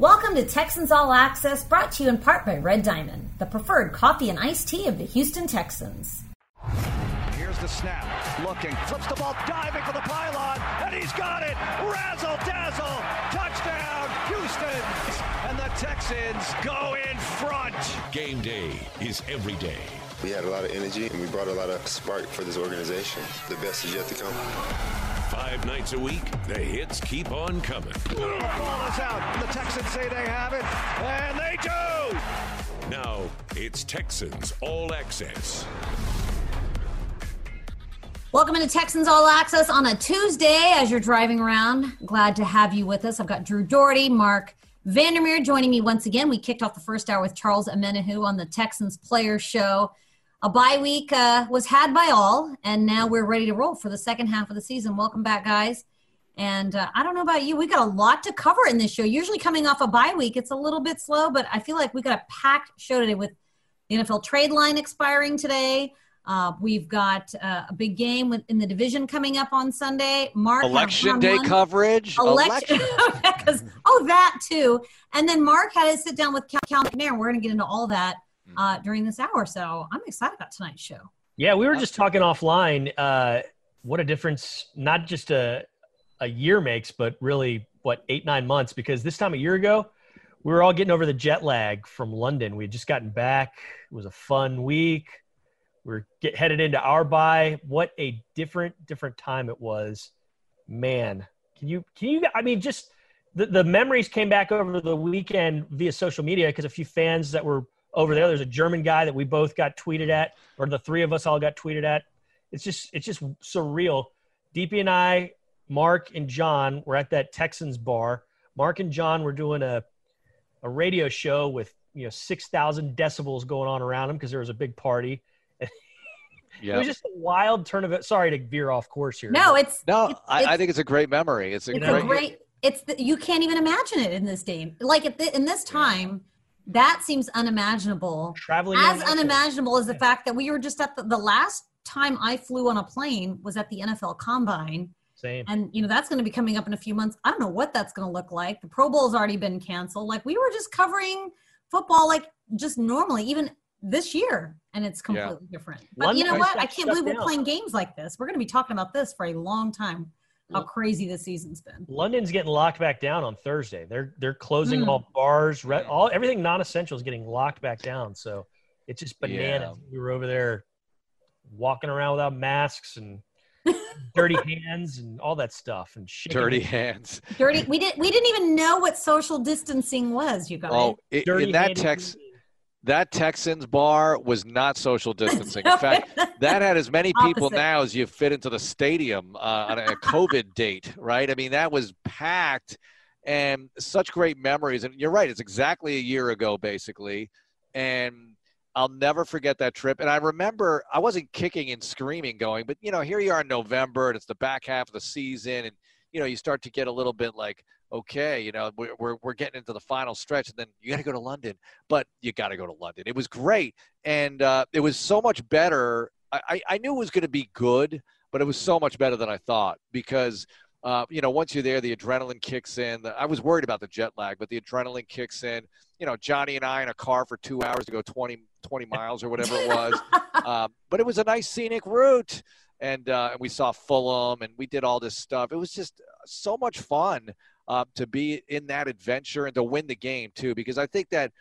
Welcome to Texans All Access, brought to you in part by Red Diamond, the preferred coffee and iced tea of the Houston Texans. Here's the snap, looking, flips the ball, diving for the pylon, and he's got it! Razzle dazzle! Touchdown, Houston! And the Texans go in front! Game day is every day. We had a lot of energy and we brought a lot of spark for this organization. The best is yet to come. Five nights a week, the hits keep on coming. The ball is out, the Texans say they have it, and they do! Now it's Texans All Access. Welcome into Texans All Access on a Tuesday as you're driving around. Glad to have you with us. I've got Drew Dougherty, Mark Vandermeer joining me once again. We kicked off the first hour with Charles Omenihu on the Texans Players Show a bye week uh, was had by all, and now we're ready to roll for the second half of the season. Welcome back, guys. And uh, I don't know about you, we got a lot to cover in this show. Usually, coming off a bye week, it's a little bit slow, but I feel like we got a packed show today with the NFL trade line expiring today. Uh, we've got uh, a big game with, in the division coming up on Sunday. Mark election day one. coverage. Election, because oh that too. And then Mark had to sit down with Cal, Cal McNair. We're going to get into all that uh, during this hour. So I'm excited about tonight's show. Yeah, we were just talking offline. Uh, what a difference, not just a, a year makes, but really, what, eight, nine months? Because this time a year ago, we were all getting over the jet lag from London. We had just gotten back. It was a fun week. We are get, headed into our bye. What a different, different time it was. Man, can you, can you, I mean, just the, the memories came back over the weekend via social media because a few fans that were over there. There's a German guy that we both got tweeted at, or the three of us all got tweeted at. It's just it's just surreal. DP and I, Mark and John, were at that Texans bar. Mark and John were doing a a radio show with you know six thousand decibels going on around them because there was a big party. Yep. It was just a wild turn of it. Sorry to veer off course here. No, it's no. It's, I, it's, I, think it's a great memory. It's a, it's great, a great. It's the, you can't even imagine it in this day. Like at the, in this time, that seems unimaginable. Traveling as unimaginable as the fact that we were just at the, the last time I flew on a plane was at the NFL Combine. Same. And you know that's going to be coming up in a few months. I don't know what that's going to look like. The Pro Bowl's already been canceled. Like we were just covering football like just normally, even this year, and it's completely yeah. different. But London, you know what? I can't believe down. we're playing games like this. We're going to be talking about this for a long time how crazy the season's been. London's getting locked back down on Thursday. They're they're closing mm. all bars, re- all everything non-essential is getting locked back down. So it's just bananas. Yeah. We were over there walking around without masks and dirty hands and all that stuff and dirty hands. Dirty. We didn't. We didn't even know what social distancing was. You guys. Oh, it, in that text that Texans bar was not social distancing. In fact, that had as many people Opposite. now as you fit into the stadium uh, on a COVID date, right? I mean, that was packed and such great memories. And you're right, it's exactly a year ago, basically. And I'll never forget that trip. And I remember I wasn't kicking and screaming going, but, you know, here you are in November and it's the back half of the season. And, you know, you start to get a little bit like, okay, you know, we're, we're, we're getting into the final stretch, and then you got to go to London, but you got to go to London. It was great, and uh, it was so much better. I, I knew it was going to be good, but it was so much better than I thought because. Uh, you know, once you're there, the adrenaline kicks in. I was worried about the jet lag, but the adrenaline kicks in. You know, Johnny and I in a car for two hours to go 20, 20 miles or whatever it was. um, but it was a nice scenic route. And, uh, and we saw Fulham and we did all this stuff. It was just so much fun uh, to be in that adventure and to win the game too. Because I think that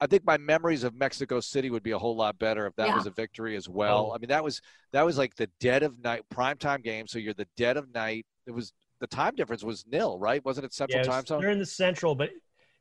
I think my memories of Mexico City would be a whole lot better if that yeah. was a victory as well. Oh. I mean, that was that was like the dead of night primetime game. So you're the dead of night. It was the time difference was nil, right? Wasn't it Central yeah, Time Zone? They're in the Central, but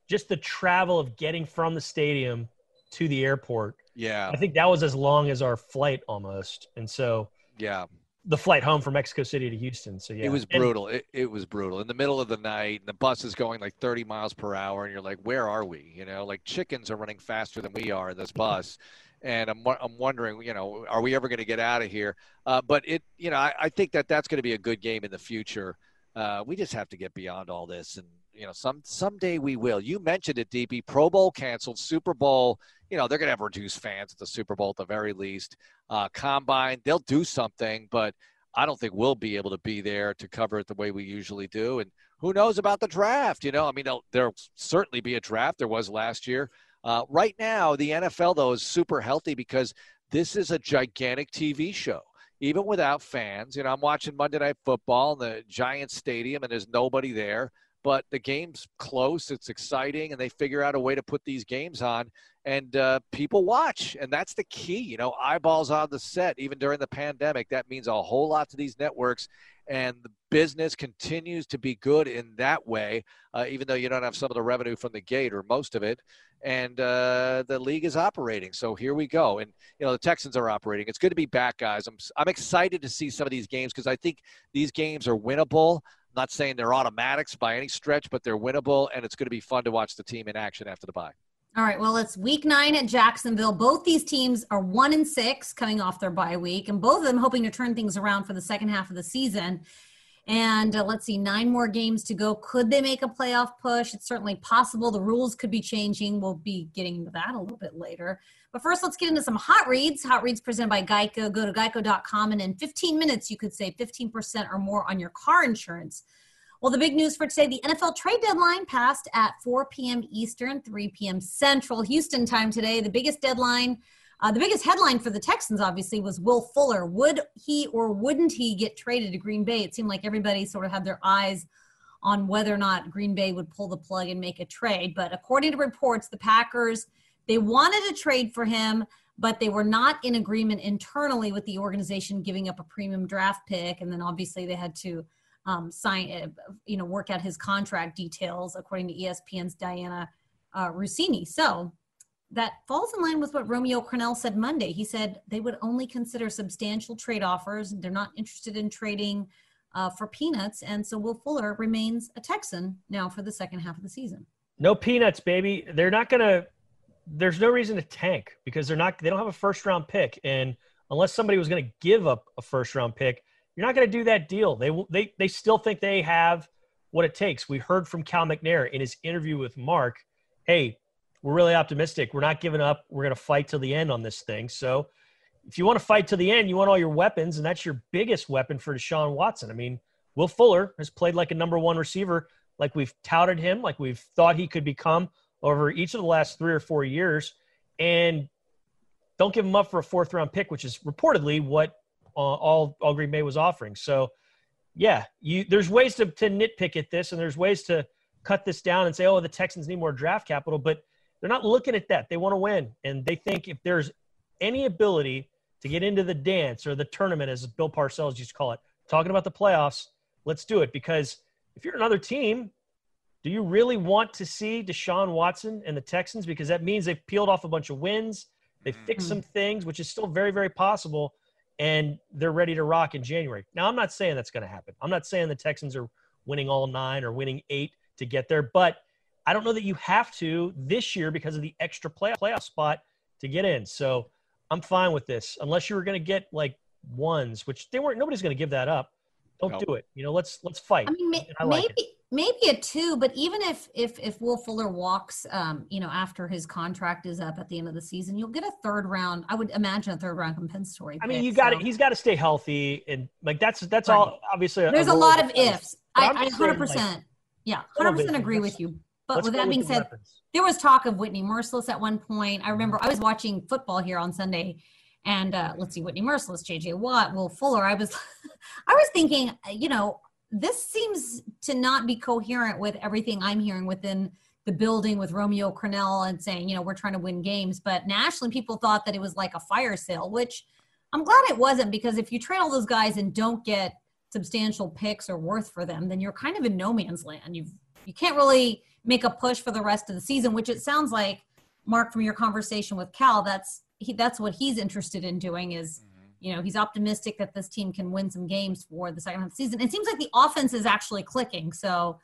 just the travel of getting from the stadium to the airport. Yeah, I think that was as long as our flight almost, and so yeah, the flight home from Mexico City to Houston. So yeah, it was brutal. And, it, it was brutal in the middle of the night, and the bus is going like 30 miles per hour, and you're like, where are we? You know, like chickens are running faster than we are in this bus. And I'm, I'm wondering, you know, are we ever going to get out of here? Uh, but it, you know, I, I think that that's going to be a good game in the future. Uh, we just have to get beyond all this, and you know, some someday we will. You mentioned it, DB. Pro Bowl canceled, Super Bowl. You know, they're going to have reduced fans at the Super Bowl at the very least. Uh, Combine, they'll do something, but I don't think we'll be able to be there to cover it the way we usually do. And who knows about the draft? You know, I mean, there'll, certainly be a draft. There was last year. Uh, right now, the NFL, though, is super healthy because this is a gigantic TV show. Even without fans, you know, I'm watching Monday Night Football in the Giants Stadium and there's nobody there but the game's close. It's exciting, and they figure out a way to put these games on, and uh, people watch, and that's the key. You know, eyeballs on the set, even during the pandemic, that means a whole lot to these networks, and the business continues to be good in that way, uh, even though you don't have some of the revenue from the gate or most of it. And uh, the league is operating, so here we go. And you know the Texans are operating. It's good to be back, guys. I'm I'm excited to see some of these games because I think these games are winnable not saying they're automatics by any stretch, but they're winnable, and it's going to be fun to watch the team in action after the bye. All right. Well, it's week nine at Jacksonville. Both these teams are one and six coming off their bye week, and both of them hoping to turn things around for the second half of the season. And uh, let's see, nine more games to go. Could they make a playoff push? It's certainly possible. The rules could be changing. We'll be getting into that a little bit later. But first, let's get into some hot reads. Hot reads presented by Geico. Go to geico.com, and in 15 minutes, you could save 15% or more on your car insurance. Well, the big news for today the NFL trade deadline passed at 4 p.m. Eastern, 3 p.m. Central, Houston time today. The biggest deadline, uh, the biggest headline for the Texans, obviously, was Will Fuller. Would he or wouldn't he get traded to Green Bay? It seemed like everybody sort of had their eyes on whether or not Green Bay would pull the plug and make a trade. But according to reports, the Packers they wanted a trade for him, but they were not in agreement internally with the organization giving up a premium draft pick. And then obviously they had to um, sign, uh, you know, work out his contract details according to ESPN's Dianna uh, Russini. So that falls in line with what Romeo Crennel said Monday. He said they would only consider substantial trade offers. They're not interested in trading uh, for peanuts. And so Will Fuller remains a Texan now for the second half of the season. No peanuts, baby. They're not going to there's no reason to tank because they're not they don't have a first round pick. And unless somebody was going to give up a first round pick you're not going to do that deal. They they they still think they have what it takes. We heard from cal mcnair in his interview with mark hey we're really optimistic. We're not giving up. We're going to fight till the end on this thing. So if you want to fight to the end you want all your weapons and that's your biggest weapon for deshaun watson. I mean will fuller has played like a number one receiver like we've touted him like we've thought he could become over each of the last three or four years, and don't give him up for a fourth round pick, which is reportedly what uh, all all Green Bay was offering. So, yeah, you there's ways to, to nitpick at this, and there's ways to cut this down and say, oh, the Texans need more draft capital, but they're not looking at that. They want to win, and they think if there's any ability to get into the dance or the tournament, as Bill Parcells used to call it, talking about the playoffs, let's do it. Because if you're another team, do you really want to see Deshaun Watson and the Texans? Because that means they've peeled off a bunch of wins, they mm-hmm. fixed some things, which is still very, very possible, and they're ready to rock in January. Now, I'm not saying that's going to happen. I'm not saying the Texans are winning all nine or winning eight to get there, but I don't know that you have to this year because of the extra play, playoff spot to get in. So I'm fine with this, unless you were going to get like ones, which they weren't. Nobody's going to give that up. Don't do it. You know, let's let's fight. I mean, I like maybe it maybe a two, but even if if if Will Fuller walks, um, you know, after his contract is up at the end of the season, you'll get a third round. I would imagine a third round compensatory. I mean, you got so. He's got to stay healthy, and like that's that's right. all. Obviously, there's a, a lot of ifs. I hundred percent, yeah, hundred percent agree with you. But with that being said, weapons. there was talk of Whitney Mercilus at one point. I remember I was watching football here on Sunday, and uh, let's see, Whitney Mercilus, J.J. Watt, Will Fuller. I was, I was thinking, you know, this seems to not be coherent with everything I'm hearing within the building with Romeo Crennel and saying, you know, we're trying to win games. But nationally, people thought that it was like a fire sale, which I'm glad it wasn't because if you train all those guys and don't get substantial picks or worth for them, then you're kind of in no man's land. You've you can't really make a push for the rest of the season, which it sounds like, Mark, from your conversation with Cal, that's he, that's what he's interested in doing is you know, he's optimistic that this team can win some games for the second half of the season. It seems like the offense is actually clicking. So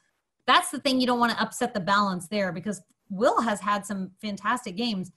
that's the thing you don't want to upset the balance there because Will has had some fantastic games.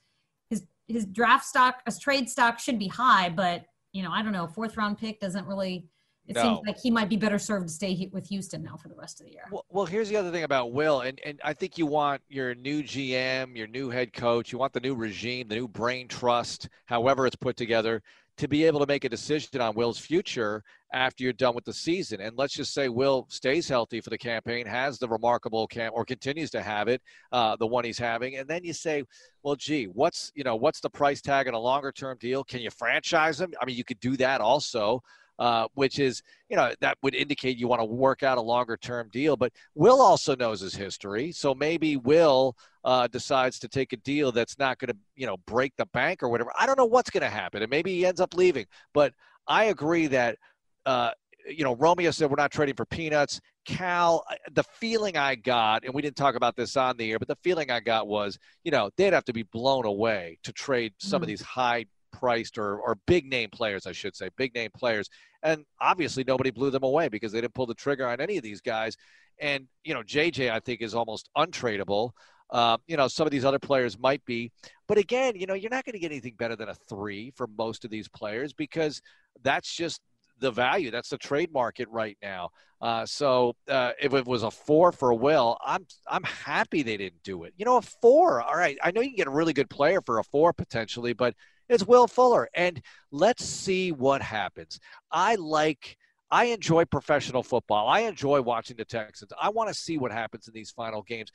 His his draft stock, his trade stock should be high, but you know, I don't know, fourth round pick doesn't really it no. seems like he might be better served to stay with Houston now for the rest of the year. Well, well, here's the other thing about Will, and, and I think you want your new GM, your new head coach, you want the new regime, the new brain trust, however it's put together, to be able to make a decision on Will's future after you're done with the season. And let's just say Will stays healthy for the campaign, has the remarkable camp or continues to have it, uh, the one he's having, and then you say, well, gee, what's you know what's the price tag on a longer term deal? Can you franchise him? I mean, you could do that also. Uh, which is, you know, that would indicate you want to work out a longer term deal. But Will also knows his history. So maybe Will uh, decides to take a deal that's not going to, you know, break the bank or whatever. I don't know what's going to happen. And maybe he ends up leaving. But I agree that, uh, you know, Romeo said we're not trading for peanuts. Cal, uh, the feeling I got, and we didn't talk about this on the air, but the feeling I got was, you know, they'd have to be blown away to trade some mm. of these high priced or, or big name players, I should say, big name players. And obviously nobody blew them away because they didn't pull the trigger on any of these guys. And, you know, JJ, I think, is almost untradeable. Um, you know, some of these other players might be. But again, you know, you're not going to get anything better than a three for most of these players because that's just the value. That's the trade market right now. Uh, so uh, if it was a four for Will, I'm I'm happy they didn't do it. You know, a four. All right, I know you can get a really good player for a four potentially, but it's Will Fuller. And let's see what happens. I like. I enjoy professional football. I enjoy watching the Texans. I want to see what happens in these final games.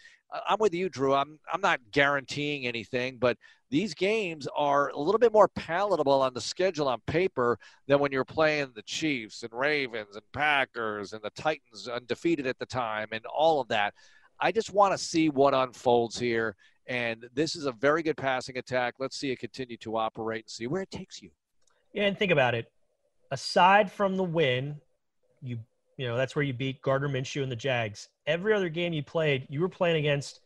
I'm with you, Drew. I'm I'm not guaranteeing anything, but these games are a little bit more palatable on the schedule on paper than when you're playing the Chiefs and Ravens and Packers and the Titans undefeated at the time and all of that. I just want to see what unfolds here and this is a very good passing attack. Let's see it continue to operate and see where it takes you. Yeah, and think about it. Aside from the win, you you know that's where you beat Gardner Minshew and the Jags. Every other game you played, you were playing against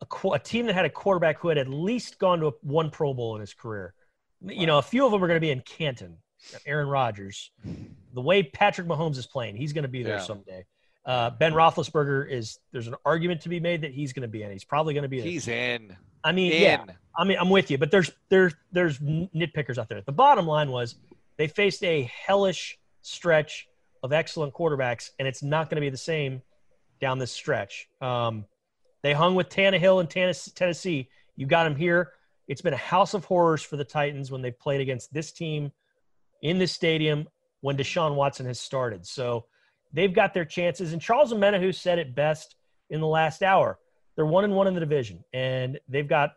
a, a team that had a quarterback who had at least gone to a, one Pro Bowl in his career. Wow. You know, a few of them are going to be in Canton. Aaron Rodgers, the way Patrick Mahomes is playing, he's going to be there yeah. someday. Uh, ben Roethlisberger is there's an argument to be made that he's going to be in. He's probably going to be. in. He's in. I mean, in. yeah. I mean, I'm with you, but there's there's there's nitpickers out there. The bottom line was they faced a hellish stretch of excellent quarterbacks, and it's not going to be the same down this stretch. Um, they hung with Tannehill in Tennessee. You got him here. It's been a house of horrors for the Titans when they've played against this team in this stadium when Deshaun Watson has started. So they've got their chances. And Charles Omenihu said it best in the last hour. They're one and one in the division, and they've got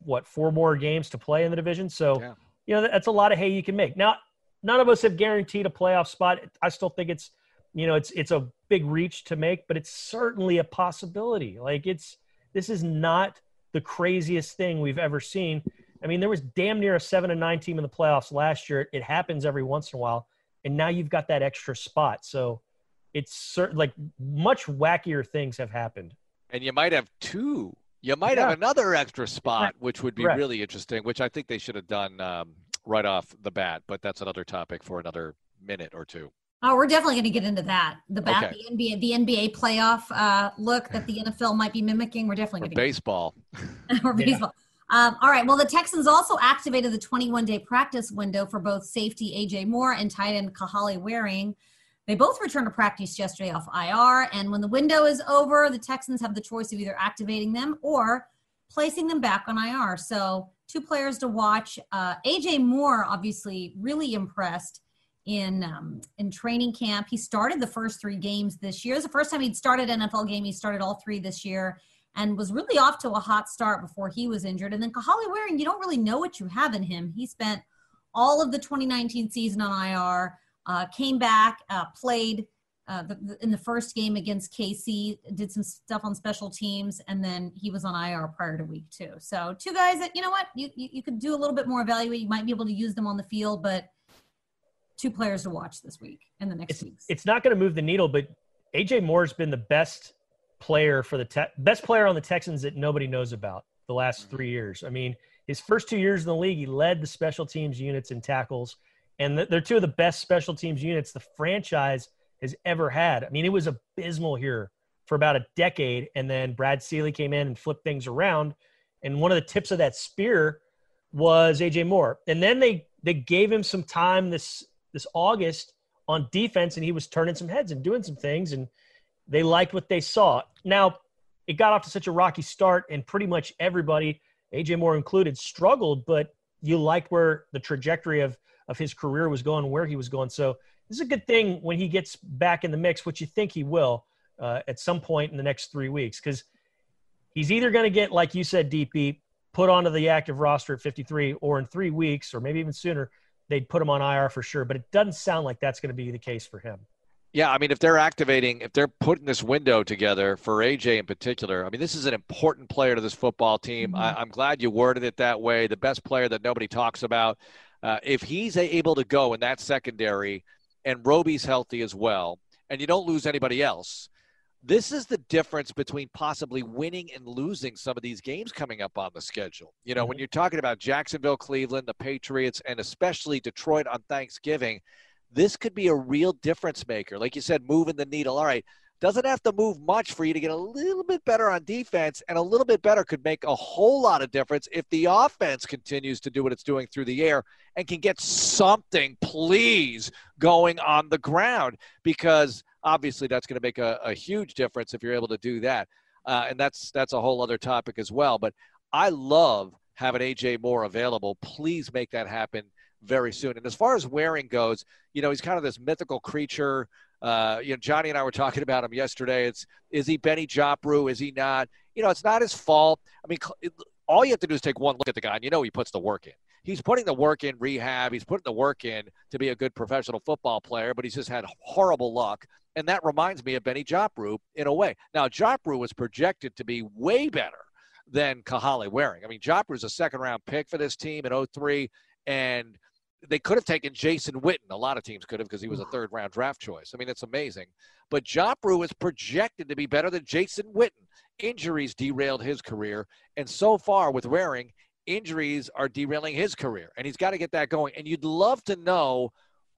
what four more games to play in the division. So, yeah. you know, that's a lot of hay you can make. Now, none of us have guaranteed a playoff spot. I still think it's, you know, it's it's a big reach to make, but it's certainly a possibility. Like it's this is not the craziest thing we've ever seen. I mean, there was damn near a seven and nine team in the playoffs last year. It happens every once in a while, and now you've got that extra spot. So it's certain like much wackier things have happened. And you might have two. You might yeah. have another extra spot, which would be really interesting. Which I think they should have done um, right off the bat. But that's another topic for another minute or two. Oh, we're definitely going to get into that. The bat, okay. the NBA, the NBA playoff uh, look that the NFL might be mimicking. We're definitely going to baseball. or baseball. Um, all right. Well, the Texans also activated the 21 day practice window for both safety AJ Moore and tight end Kahale Warring. They both returned to practice yesterday off IR, and when the window is over, the Texans have the choice of either activating them or placing them back on IR. So, two players to watch. Uh, AJ Moore, obviously, really impressed in um, in training camp. He started the first three games this year. It was the first time he'd started an NFL game. He started all three this year and was really off to a hot start before he was injured. And then Kahale Warring, you don't really know what you have in him. He spent all of the 2019 season on IR uh, came back, uh, played uh, the, the, in the first game against KC, did some stuff on special teams, and then he was on IR prior to week two. So two guys that you know what you, you, you could do a little bit more evaluate. You might be able to use them on the field, but two players to watch this week and the next it's, weeks. It's not going to move the needle, but AJ Moore's been the best player for the te- best player on the Texans that nobody knows about the last three years. I mean, his first two years in the league, he led the special teams units in tackles and they're two of the best special teams units the franchise has ever had. I mean, it was abysmal here for about a decade, and then Brad Seely came in and flipped things around. And one of the tips of that spear was AJ Moore. And then they they gave him some time this this August on defense, and he was turning some heads and doing some things, and they liked what they saw. Now, it got off to such a rocky start, and pretty much everybody, AJ Moore included, struggled, but you liked where the trajectory of of his career was going, where he was going. So this is a good thing when he gets back in the mix, which you think he will uh, at some point in the next three weeks, because he's either going to get, like you said, DP, put onto the active roster at 53, or in three weeks, or maybe even sooner, they'd put him on IR for sure. But it doesn't sound like that's going to be the case for him. Yeah, I mean, if they're activating, if they're putting this window together for AJ in particular, I mean, this is an important player to this football team. Mm-hmm. I, am glad you worded it that way. The best player that nobody talks about. Uh, if he's able to go in that secondary and Roby's healthy as well, and you don't lose anybody else, this is the difference between possibly winning and losing some of these games coming up on the schedule. You know, mm-hmm. when you're talking about Jacksonville, Cleveland, the Patriots, and especially Detroit on Thanksgiving – this could be a real difference maker. Like you said, moving the needle. All right, doesn't have to move much for you to get a little bit better on defense, and a little bit better could make a whole lot of difference if the offense continues to do what it's doing through the air and can get something, please, going on the ground because obviously that's going to make a, a, huge difference if you're able to do that. Uh, and that's that's a whole other topic as well. But I love having AJ Moore available. Please make that happen very soon. And as far as Warring goes, you know, he's kind of this mythical creature. Uh, you know, Johnny and I were talking about him yesterday. It's is he Bennie Joppru? Is he not? You know, it's not his fault. I mean, all you have to do is take one look at the guy, and you know he puts the work in. He's putting the work in rehab. He's putting the work in to be a good professional football player, but he's just had horrible luck. And that reminds me of Bennie Joppru in a way. Now, Joppru was projected to be way better than Kahale Warring. I mean, Joppru's a second round pick for this team in 03, and they could have taken Jason Witten. A lot of teams could have because he was a third round draft choice. I mean, it's amazing. But Joppru is projected to be better than Jason Witten. Injuries derailed his career. And so far with Warring, injuries are derailing his career. And he's got to get that going. And you'd love to know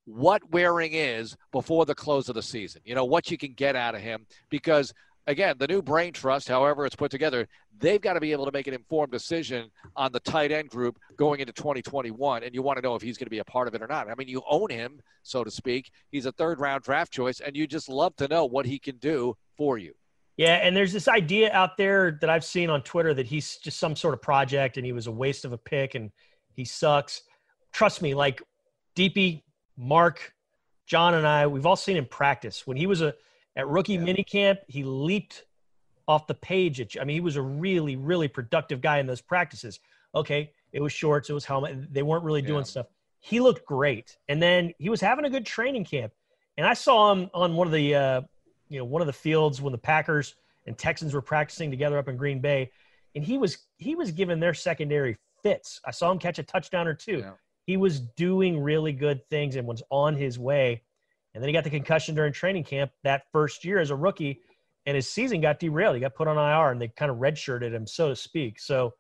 what Warring is before the close of the season. You know, what you can get out of him because again, the new brain trust, however it's put together, they've got to be able to make an informed decision on the tight end group going into 2021. And you want to know if he's going to be a part of it or not. I mean, you own him, so to speak. He's a third round draft choice, and you just love to know what he can do for you. Yeah, and there's this idea out there that I've seen on Twitter that he's just some sort of project and he was a waste of a pick and he sucks. Trust me, like DP, Mark, John, and I, we've all seen him practice. When he was a at rookie yeah. minicamp, he leaped off the page. At, I mean, he was a really, really productive guy in those practices. Okay, it was shorts, it was helmet. They weren't really doing yeah. stuff. He looked great, and then he was having a good training camp. And I saw him on one of the, uh, you know, one of the fields when the Packers and Texans were practicing together up in Green Bay, and he was he was giving their secondary fits. I saw him catch a touchdown or two. Yeah. He was doing really good things and was on his way and then he got the concussion during training camp that first year as a rookie, and his season got derailed. He got put on IR, and they kind of redshirted him, so to speak. So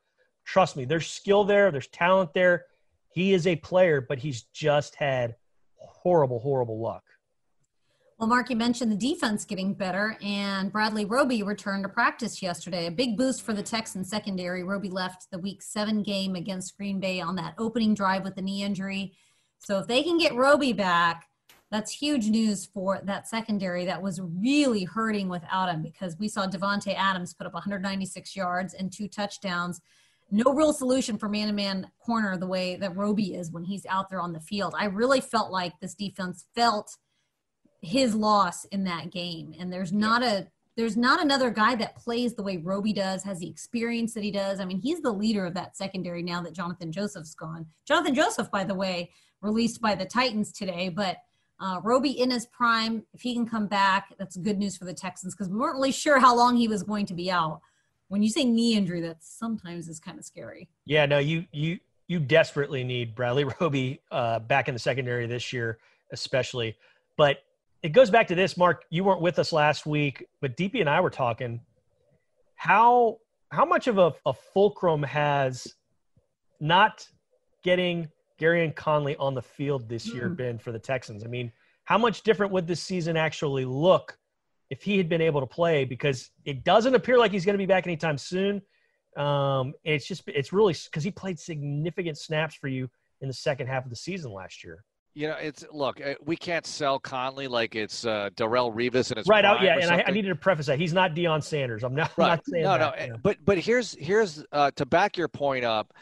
trust me, there's skill there, there's talent there. He is a player, but he's just had horrible, horrible luck. Well, Mark, you mentioned the defense getting better, and Bradley Roby returned to practice yesterday. A big boost for the Texans secondary. Roby left the Week Seven game against Green Bay on that opening drive with the knee injury. So if they can get Roby back, that's huge news for that secondary that was really hurting without him because we saw Davante Adams put up 196 yards and two touchdowns. No real solution for man-to-man corner the way that Roby is when he's out there on the field. I really felt like this defense felt his loss in that game, and there's not a there's not another guy that plays the way Roby does, has the experience that he does. I mean, he's the leader of that secondary now that Jonathan Joseph's gone. Jonathan Joseph, by the way, released by the Titans today, but uh, Roby in his prime, if he can come back, that's good news for the Texans because we weren't really sure how long he was going to be out. When you say knee injury, that sometimes is kind of scary. Yeah, no, you you you desperately need Bradley Roby uh, back in the secondary this year, especially. But it goes back to this, Mark. You weren't with us last week, but DP and I were talking. How how much of a, a fulcrum has not getting Gareon Conley on the field this year mm. been for the Texans? I mean, how much different would this season actually look if he had been able to play? Because it doesn't appear like he's going to be back anytime soon. Um, it's just it's really because he played significant snaps for you in the second half of the season last year. You know, it's look, uh, we can't sell Conley like it's uh, Darrelle Revis and it's right out. Yeah, and I, I, needed to preface that he's not Deion Sanders. I'm not, right. not saying no, that, no. But but here's here's uh, to back your point up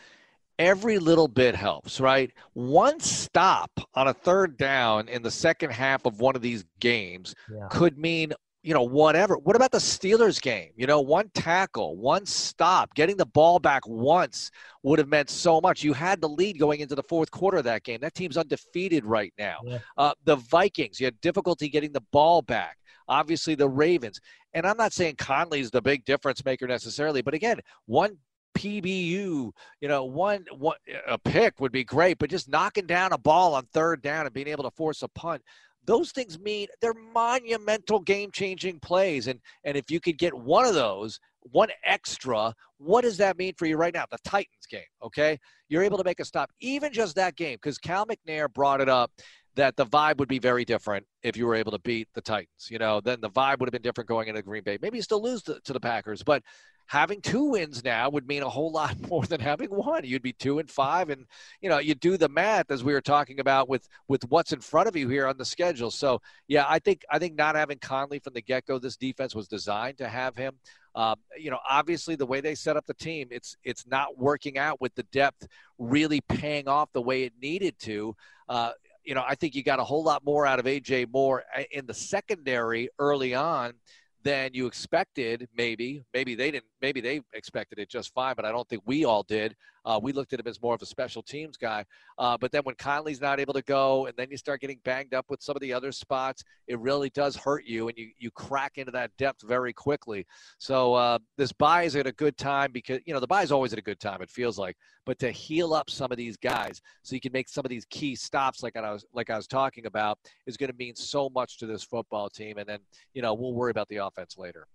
every little bit helps, right? One stop on a third down in the second half of one of these games yeah. could mean you know, whatever. What about the Steelers game? You know, one tackle, one stop, getting the ball back once would have meant so much. You had the lead going into the fourth quarter of that game. That team's undefeated right now. Yeah. Uh, the Vikings, you had difficulty getting the ball back. Obviously, the Ravens. And I'm not saying Conley's the big difference maker necessarily, but again, one PBU, you know, one, one a pick would be great, but just knocking down a ball on third down and being able to force a punt those things mean they're monumental game changing plays and and if you could get one of those one extra what does that mean for you right now? The titans game okay? You're able to make a stop even just that game because cal mcnair brought it up that the vibe would be very different if you were able to beat the titans you know then the vibe would have been different going into green bay maybe you still lose to, to the packers but having two wins now would mean a whole lot more than having one. You'd be two and five, and you know you do the math as we were talking about with with what's in front of you here on the schedule. So yeah, I think I think not having Conley from the get go, this defense was designed to have him. Um, you know, obviously the way they set up the team, it's it's not working out with the depth really paying off the way it needed to. Uh, you know, I think you got a whole lot more out of AJ Moore uh, in the secondary early on than you expected. Maybe, maybe they didn't. Maybe they expected it just fine, but I don't think we all did. Uh, we looked at him as more of a special teams guy. Uh, but then when Conley's not able to go, and then you start getting banged up with some of the other spots, it really does hurt you, and you you crack into that depth very quickly. So uh, this bye is at a good time because you know the bye is always at a good time. It feels like, but to heal up some of these guys so you can make some of these key stops, like I was like I was talking about, is going to mean so much to this football team. And then you know we'll worry about the offense later.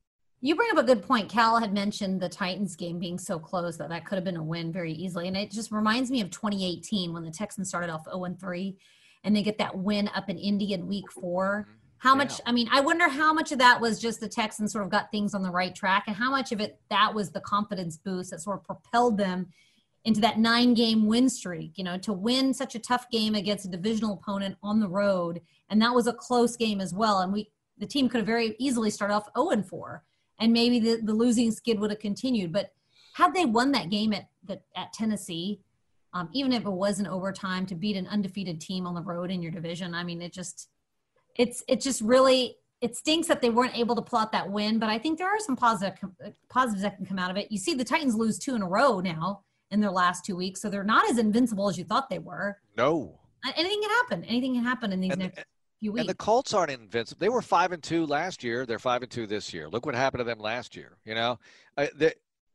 You bring up a good point. Cal had mentioned the Titans game being so close that that could have been a win very easily. And it just reminds me of 2018 when the Texans started off 0 3 and they get that win up in Indy in week four. Mm-hmm. How yeah. much, I mean, I wonder how much of that was just the Texans sort of got things on the right track and how much of it that was the confidence boost that sort of propelled them into that nine game win streak, you know, to win such a tough game against a divisional opponent on the road. And that was a close game as well. And we, the team could have very easily started off 0 4 and maybe the, the losing skid would have continued. But had they won that game at the, at Tennessee, um, even if it was an overtime to beat an undefeated team on the road in your division, I mean, it just it's it just really it stinks that they weren't able to plot that win. But I think there are some positive positives that can come out of it. You see, the Titans lose two in a row now in their last two weeks, so they're not as invincible as you thought they were. No, anything can happen. Anything can happen in these and, next few weeks. And the Colts aren't invincible. They were five and two last year. They're five and two this year. Look what happened to them last year. You know, uh,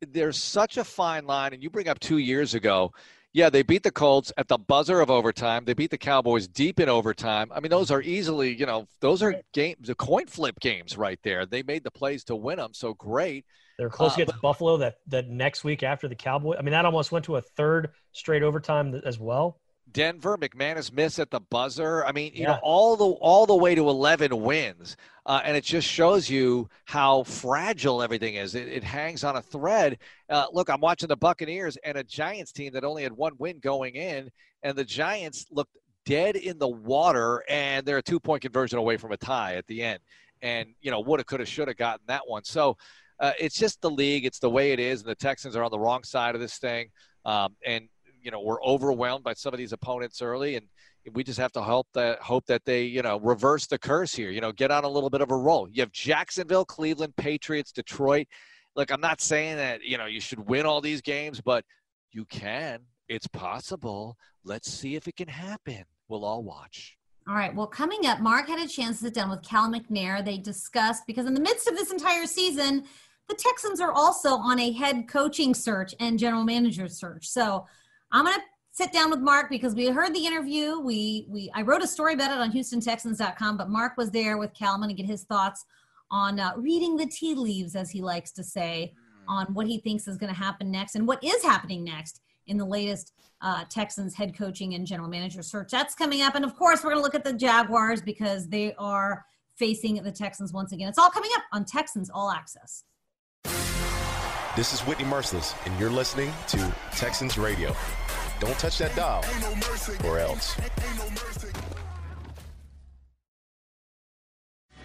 there's such a fine line. And you bring up two years ago. Yeah, they beat the Colts at the buzzer of overtime. They beat the Cowboys deep in overtime. I mean, those are easily, you know, those are games, the coin flip games right there. They made the plays to win them. So great. They're close uh, against but, Buffalo that that next week after the Cowboy. I mean, that almost went to a third straight overtime as well. Denver, McManus missed at the buzzer. I mean, you yeah. know, all the all the way to 11 wins, uh, and it just shows you how fragile everything is. It, it hangs on a thread. Uh, look, I'm watching the Buccaneers and a Giants team that only had one win going in, and the Giants looked dead in the water, and they're a two point conversion away from a tie at the end. And you know, woulda, coulda, shoulda gotten that one. So. Uh, it's just the league. It's the way it is, and the Texans are on the wrong side of this thing. Um, and you know we're overwhelmed by some of these opponents early, and we just have to hope that hope that they you know reverse the curse here. You know, get on a little bit of a roll. You have Jacksonville, Cleveland, Patriots, Detroit. Look, I'm not saying that you know you should win all these games, but you can. It's possible. Let's see if it can happen. We'll all watch. All right. Well, coming up, Mark had a chance to sit down with Cal McNair. They discussed because in the midst of this entire season, the Texans are also on a head coaching search and general manager search. So I'm going to sit down with Mark because we heard the interview. We we I wrote a story about it on HoustonTexans.com, but Mark was there with Calman to get his thoughts on uh, reading the tea leaves, as he likes to say, on what he thinks is going to happen next and what is happening next in the latest uh, Texans head coaching and general manager search. That's coming up, and of course, we're going to look at the Jaguars because they are facing the Texans once again. It's all coming up on Texans All Access. This is Whitney Mercilus, and you're listening to Texans Radio. Don't touch that dial, or else.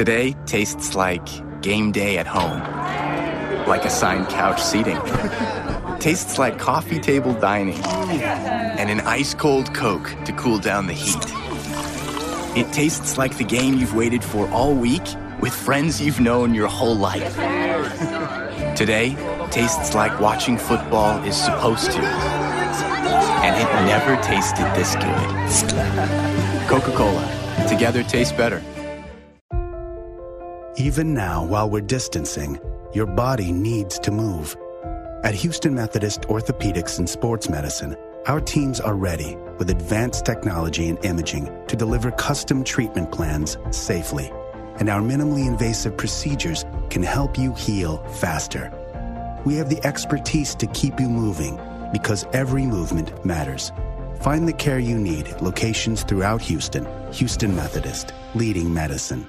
Today tastes like game day at home, like assigned couch seating. tastes like coffee table dining and an ice cold Coke to cool down the heat. It tastes like the game you've waited for all week with friends you've known your whole life. Today tastes like watching football is supposed to. And it never tasted this good. Coca Cola. Together tastes better. Even now, while we're distancing, your body needs to move. At Houston Methodist Orthopedics and Sports Medicine, our teams are ready with advanced technology and imaging to deliver custom treatment plans safely. And our minimally invasive procedures can help you heal faster. We have the expertise to keep you moving because every movement matters. Find the care you need at locations throughout Houston. Houston Methodist, leading medicine.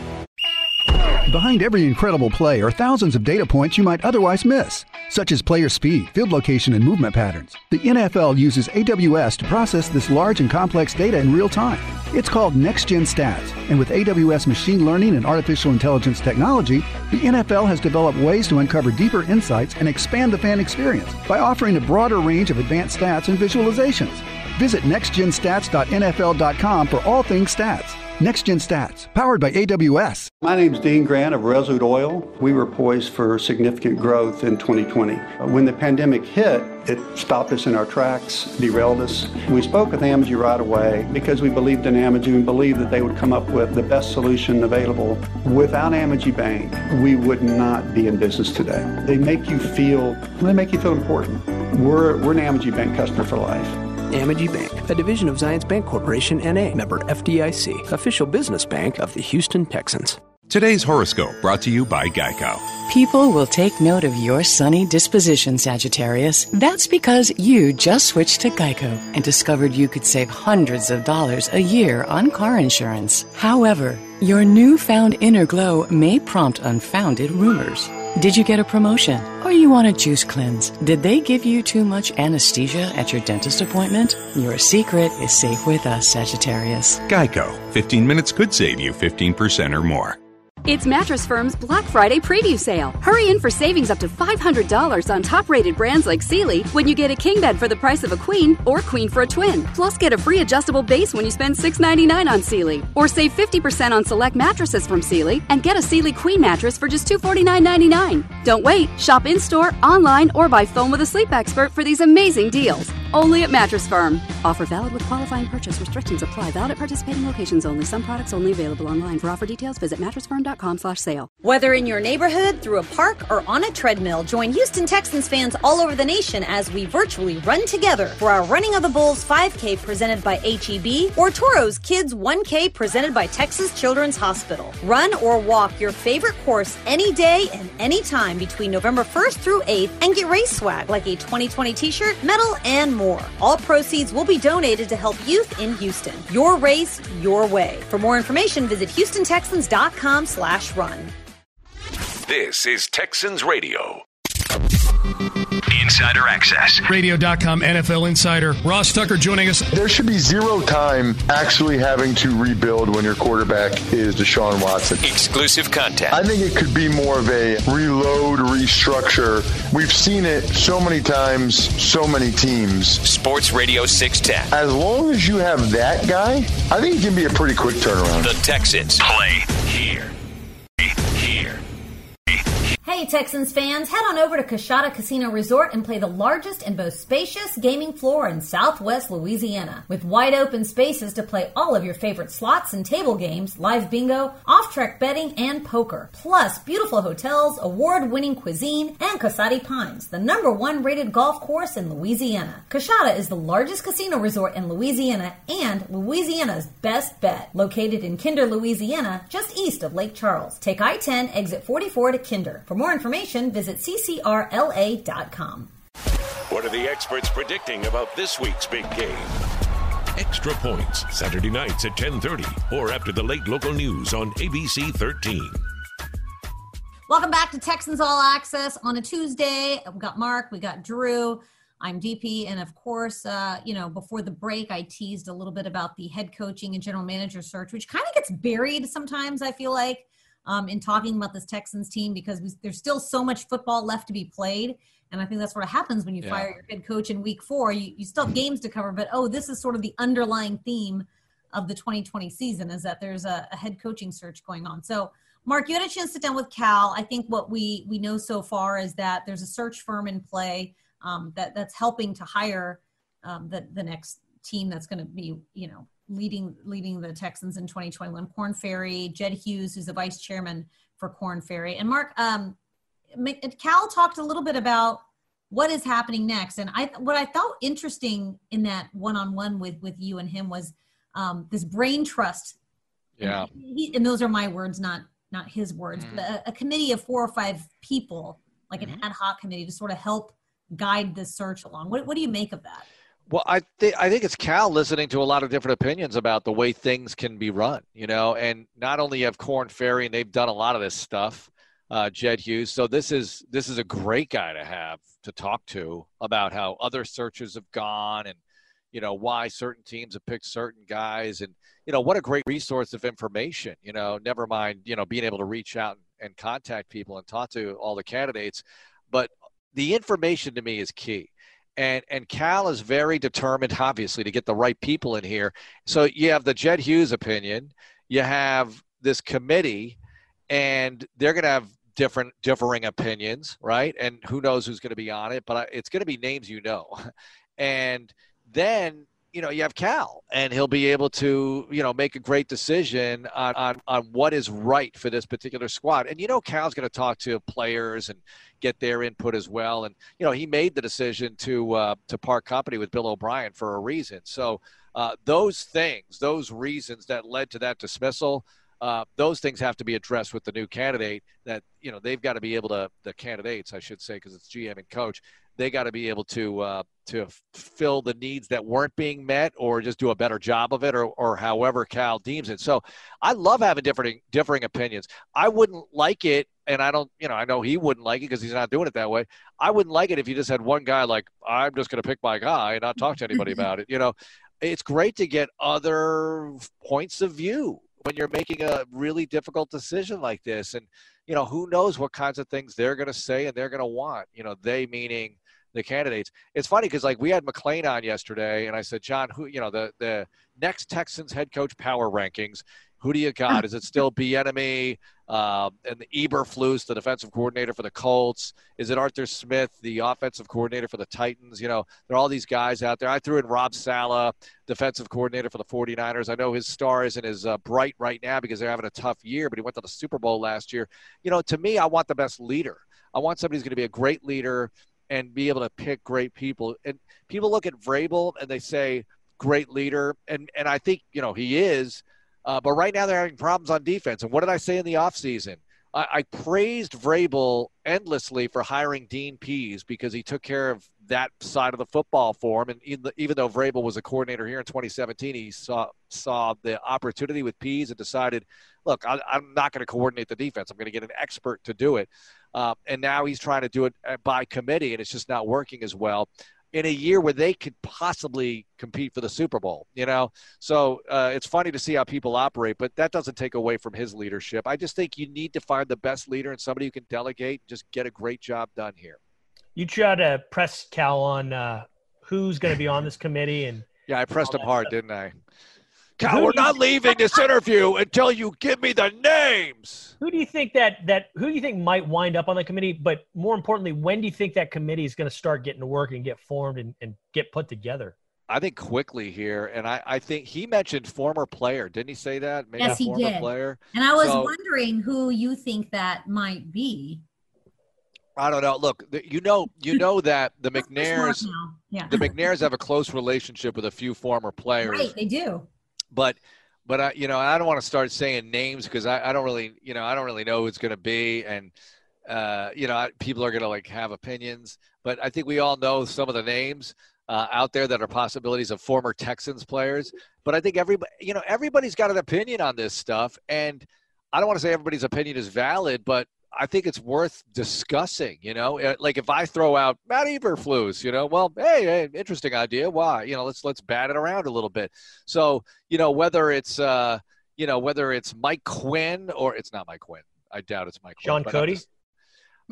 Behind every incredible play are thousands of data points you might otherwise miss, such as player speed, field location, and movement patterns. The NFL uses AWS to process this large and complex data in real time. It's called Next Gen Stats, and with AWS machine learning and artificial intelligence technology, the NFL has developed ways to uncover deeper insights and expand the fan experience by offering a broader range of advanced stats and visualizations. Visit nextgenstats.nfl.com for all things stats. Next Gen Stats, powered by AWS. My name is Dean Grant of Resolute Oil. We were poised for significant growth in 2020. When the pandemic hit, it stopped us in our tracks, derailed us. We spoke with Amegy right away because we believed in Amegy and believed that they would come up with the best solution available. Without Amegy Bank, we would not be in business today. They make you feel, they make you feel important. We're, we're an Amegy Bank customer for life. Amegy Bank, a division of Zions Bank Corporation NA, member FDIC, official business bank of the Houston Texans. Today's horoscope brought to you by Geico. People will take note of your sunny disposition, Sagittarius. That's because you just switched to Geico and discovered you could save hundreds of dollars a year on car insurance. However, your newfound inner glow may prompt unfounded rumors. Did you get a promotion? Or you want a juice cleanse? Did they give you too much anesthesia at your dentist appointment? Your secret is safe with us, Sagittarius. Geico. 15 minutes could save you 15% or more. It's Mattress Firm's Black Friday preview sale. Hurry in for savings up to $500 on top rated brands like Sealy when you get a king bed for the price of a queen or queen for a twin. Plus, get a free adjustable base when you spend $6.99 on Sealy. Or save 50% on select mattresses from Sealy and get a Sealy Queen mattress for just $249.99. Don't wait. Shop in store, online, or by phone with a sleep expert for these amazing deals. Only at Mattress Firm. Offer valid with qualifying purchase. Restrictions apply. Valid at participating locations only. Some products only available online. For offer details, visit mattressfirm.com/sale. Whether in your neighborhood, through a park, or on a treadmill, join Houston Texans fans all over the nation as we virtually run together for our Running of the Bulls 5K presented by HEB or Toro's Kids 1K presented by Texas Children's Hospital. Run or walk your favorite course any day and any time between November 1st through 8th and get race swag like a 2020 t-shirt, medal, and more. All proceeds will be donated to help youth in Houston. Your race, your way. For more information, visit HoustonTexans.com slash run. This is Texans Radio. Inside Insider Access. Radio.com NFL Insider. Ross Tucker joining us. There should be zero time actually having to rebuild when your quarterback is Deshaun Watson. Exclusive content. I think it could be more of a reload, restructure. We've seen it so many times, so many teams. Sports Radio 610. As long as you have that guy, I think it can be a pretty quick turnaround. The Texans play here. Here. Hey Texans fans, head on over to Coushatta Casino Resort and play the largest and most spacious gaming floor in southwest Louisiana. With wide open spaces to play all of your favorite slots and table games, live bingo, off track betting, and poker. Plus, beautiful hotels, award winning cuisine, and Koasati Pines, the number one rated golf course in Louisiana. Coushatta is the largest casino resort in Louisiana and Louisiana's best bet. Located in Kinder, Louisiana, just east of Lake Charles. Take I 10, exit 44 to Kinder. For more information, visit ccrla.com. What are the experts predicting about this week's big game? Extra Points, Saturday nights at 10:30 or after the late local news on ABC 13. Welcome back to Texans All Access on a Tuesday. We got Mark, we got Drew. I'm DP, and of course, uh, you know, before the break, I teased a little bit about the head coaching and general manager search, which kind of gets buried sometimes. I feel like um, in talking about this Texans team because we, there's still so much football left to be played. And I think that's what happens when you Yeah. fire your head coach in week four. You, you still have games to cover, but oh, this is sort of the underlying theme of the 2020 season is that there's a, a head coaching search going on. So, Mark, you had a chance to sit down with Cal. I think what we we know so far is that there's a search firm in play um, that that's helping to hire um, the the next team that's going to be you know leading leading the Texans in 2021. Korn Ferry, Jed Hughes, who's the vice chairman for Korn Ferry, and Mark. Um, Cal talked a little bit about what is happening next, and I what I thought interesting in that one-on-one with with you and him was um, this brain trust. Yeah. He, and those are my words, not not his words, Mm-hmm. but a, a committee of four or five people, like an ad hoc committee, to sort of help guide this search along. What what do you make of that? Well, I think I think it's Cal listening to a lot of different opinions about the way things can be run, you know, and not only have Korn Ferry and they've done a lot of this stuff, uh, Jed Hughes. So this is this is a great guy to have to talk to about how other searches have gone and you know why certain teams have picked certain guys and you know what a great resource of information. You know, never mind you know being able to reach out and contact people and talk to all the candidates, but the information to me is key and and Cal is very determined, obviously, to get the right people in here. So you have the Jed Hughes opinion, you have this committee, and they're going to have different differing opinions, right? And who knows who's going to be on it, but it's going to be names you know, and then you know you have Cal, and he'll be able to you know make a great decision on on, on what is right for this particular squad. And you know Cal's going to talk to players and get their input as well. And you know, he made the decision to uh, to part company with Bill O'Brien for a reason. So uh, those things, those reasons that led to that dismissal, uh, those things have to be addressed with the new candidate. That you know they've got to be able to the candidates, I should say, because it's GM and coach. They got to be able to uh, to fill the needs that weren't being met, or just do a better job of it, or or however Cal deems it. So I love having differing differing opinions. I wouldn't like it and I don't, you know, I know he wouldn't like it because he's not doing it that way. I wouldn't like it if you just had one guy like, I'm just going to pick my guy and not talk to anybody about it. You know, it's great to get other points of view when you're making a really difficult decision like this. And, you know, who knows what kinds of things they're going to say and they're going to want, you know, they meaning the candidates. It's funny because like we had McLean on yesterday and I said, John, who, you know, the, the next Texans head coach power rankings, who do you got? Is it still Bieniemy uh, and the Eberflus, the defensive coordinator for the Colts? Is it Arthur Smith, the offensive coordinator for the Titans? You know, there are all these guys out there. I threw in Rob Saleh, defensive coordinator for the 49ers. I know his star isn't as uh, bright right now because they're having a tough year, but he went to the Super Bowl last year. You know, to me, I want the best leader. I want somebody who's going to be a great leader and be able to pick great people. And people look at Vrabel and they say, great leader. And, and I think, you know, he is. Uh, but right now they're having problems on defense. And what did I say in the offseason? I, I praised Vrabel endlessly for hiring Dean Pees because he took care of that side of the football for him. And even, even though Vrabel was a coordinator here in 2017, he saw saw the opportunity with Pees and decided, look, I, I'm not going to coordinate the defense. I'm going to get an expert to do it. Uh, and now he's trying to do it uh, by committee, and it's just not working as well. In a year where they could possibly compete for the Super Bowl, you know, so uh, it's funny to see how people operate, but that doesn't take away from his leadership. I just think you need to find the best leader and somebody who can delegate, and just get a great job done here. You try to press Cal on uh, who's going to be on this committee, and yeah, I pressed him hard, didn't I? Cal, we're not leaving this interview until you give me the names. Who do you think that that who do you think might wind up on the committee? But more importantly, when do you think that committee is going to start getting to work and get formed and, and get put together? I think quickly here, and I, I think he mentioned former player. Didn't he say that? Maybe yes, he did. Player. And I was so, wondering who you think that might be. I don't know. Look, you know, you know that the McNairs, yeah. the McNairs have a close relationship with a few former players. Right, they do but but I, you know, I don't want to start saying names because I, I don't really, you know, I don't really know who it's going to be, and uh, you know, people are going to like have opinions. But I think we all know some of the names uh, out there that are possibilities of former Texans players. But I think everybody, you know, everybody's got an opinion on this stuff, and I don't want to say everybody's opinion is valid, but I think it's worth discussing. You know, uh, like if I throw out Matt Eberflus, you know, well, hey, hey, interesting idea. Why? You know, let's let's bat it around a little bit. So, you know, whether it's uh, you know, whether it's Mike Quinn or it's not Mike Quinn. I doubt it's Mike. Quinn. Sean Quinn, Cody. Just,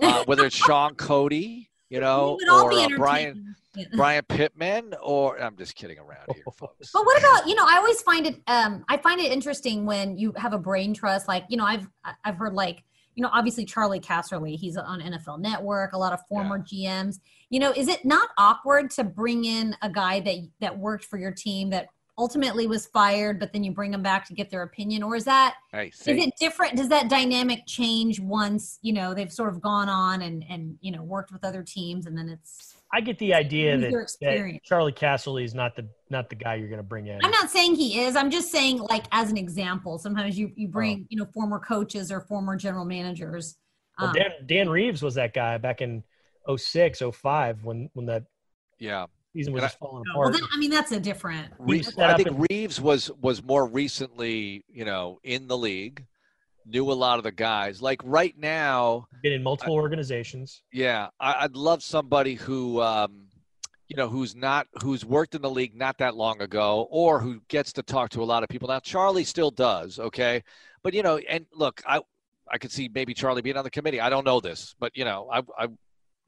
uh, whether it's Sean Cody, you know, or uh, Brian. Brian Pittman, or I'm just kidding around here, folks. But what about you know? I always find it. Um, I find it interesting when you have a brain trust. Like you know, I've I've heard like you know, obviously Charley Casserly, he's on NFL Network, a lot of former yeah. GMs. You know, is it not awkward to bring in a guy that that worked for your team that ultimately was fired, but then you bring them back to get their opinion, or is that is it different? Does that dynamic change once you know they've sort of gone on and and you know worked with other teams, and then it's I get the idea that, that, Charley Casserly is not the not the guy you're going to bring in. I'm not saying he is. I'm just saying, like as an example, sometimes you you bring oh. you know former coaches or former general managers. Well, um, Dan, Dan Reeves was that guy back in 06, 05 when when that yeah season was just falling apart. Well, then, I mean that's a different. Reeves, I think and, Reeves was was more recently you know in the league knew a lot of the guys. Like right now, been in multiple I, organizations. Yeah, I, would love somebody who, um, you know, who's not who's worked in the league not that long ago, or who gets to talk to a lot of people. Now, Charley still does, okay, but you know, and look, I I could see maybe Charley being on the committee. I don't know this, but you know, I I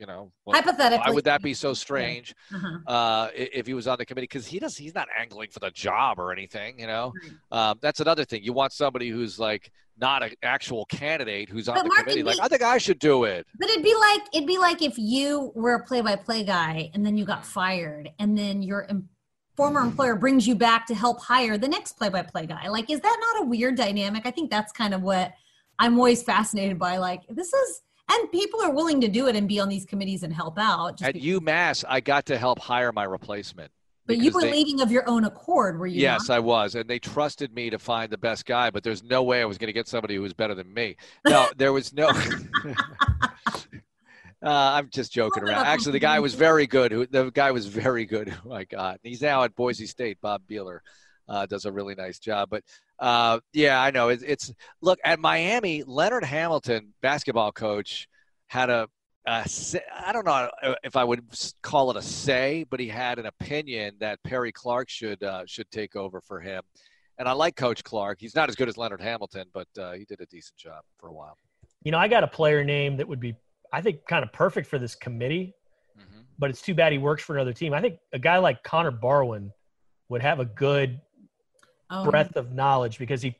you know, well, hypothetically, why would that be so strange uh-huh. uh, if he was on the committee? Because he does, he's not angling for the job or anything. You know, um, that's another thing. You want somebody who's like not an actual candidate who's on but the Mark, committee. Like, I think I should do it. But it'd be like it'd be like if you were a play-by-play guy and then you got fired, and then your em- former employer brings you back to help hire the next play-by-play guy. Like, is that not a weird dynamic? I think that's kind of what I'm always fascinated by. Like, this is and people are willing to do it and be on these committees and help out. At because- UMass, I got to help hire my replacement. But you were they, leading of your own accord, were you? Yes, not? I was, and they trusted me to find the best guy. But there's no way I was going to get somebody who was better than me. No, there was no. Uh, I'm just joking around. Actually, the guy was very good. Who the guy was very good. Who I got. He's now at Boise State. Bob Behler uh, does a really nice job. But uh, yeah, I know it's, it's look at Miami. Leonard Hamilton, basketball coach, had a, I don't know if I would call it a say, but he had an opinion that Perry Clark should uh, should take over for him. And I like Coach Clark. He's not as good as Leonard Hamilton, but uh, he did a decent job for a while. You know, I got a player name that would be, I think, kind of perfect for this committee. Mm-hmm. But it's too bad he works for another team. I think a guy like Connor Barwin would have a good oh. breadth of knowledge because he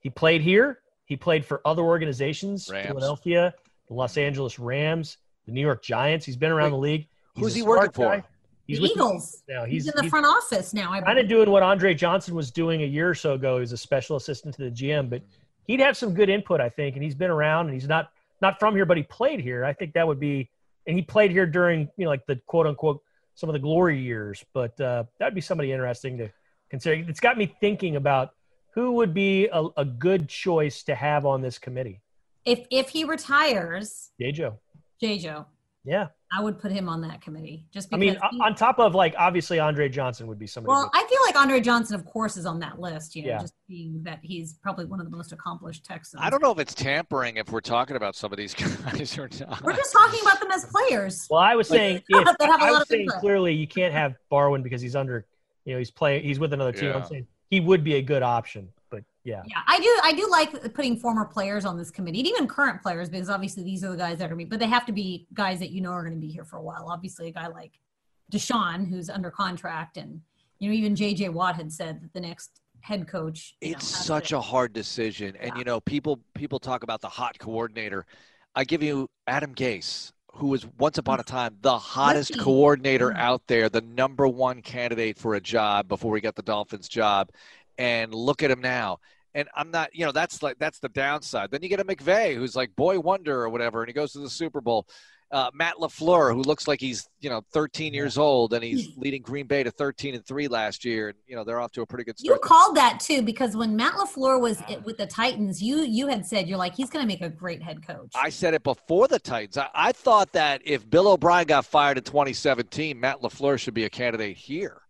he played here, he played for other organizations, Rams. Philadelphia, the Los Angeles Rams, the New York Giants. He's been around Wait, the league. He's who's he working for? He's the Eagles. now. He's, he's in the he's front office now. I Kind of doing what Andre Johnson was doing a year or so ago. He was a special assistant to the GM, but he'd have some good input, I think. And he's been around, and he's not not from here, but he played here. I think that would be, and he played here during you know like the quote unquote some of the glory years. But uh, that'd be somebody interesting to consider. It's got me thinking about who would be a, a good choice to have on this committee if if he retires, J. Joe. Yeah. I would put him on that committee. Just I because mean, he- on top of like obviously Andre Johnson would be somebody. well, I feel like Andre Johnson, of course, is on that list. You know, Yeah. just being that he's probably one of the most accomplished Texans. I don't know if it's tampering if we're talking about some of these guys or not. We're just talking about them as players. Well, I was saying, if, they have a I lot was of saying clearly you can't have Barwin because he's under, you know, he's playing, he's with another team. I'm saying he would be a good option, but yeah. Yeah, I do. I do like putting former players on this committee, and even current players, because obviously these are the guys that are. Be but they have to be guys that you know are going to be here for a while. Obviously, a guy like Deshaun, who's under contract, and you know even J.J. Watt had said that the next head coach. you know, It's such to- a hard decision, and you know, people people talk about the hot coordinator. I give you Adam Gase, who was once upon a time the hottest he? coordinator Mm. out there, the number one candidate for a job before we got the Dolphins job, and look at him now. And I'm not, you know, that's like that's the downside. Then you get a McVay, who's like boy wonder or whatever, and he goes to the Super Bowl. Uh, Matt LaFleur, who looks like he's you know 13 years old, and he's leading Green Bay to 13 and three last year, and you know they're off to a pretty good start. You called that too because when Matt LaFleur was it- with the Titans, you you had said you're like he's going to make a great head coach. I said it before the Titans. I, I thought that if Bill O'Brien got fired in 2017, Matt LaFleur should be a candidate here.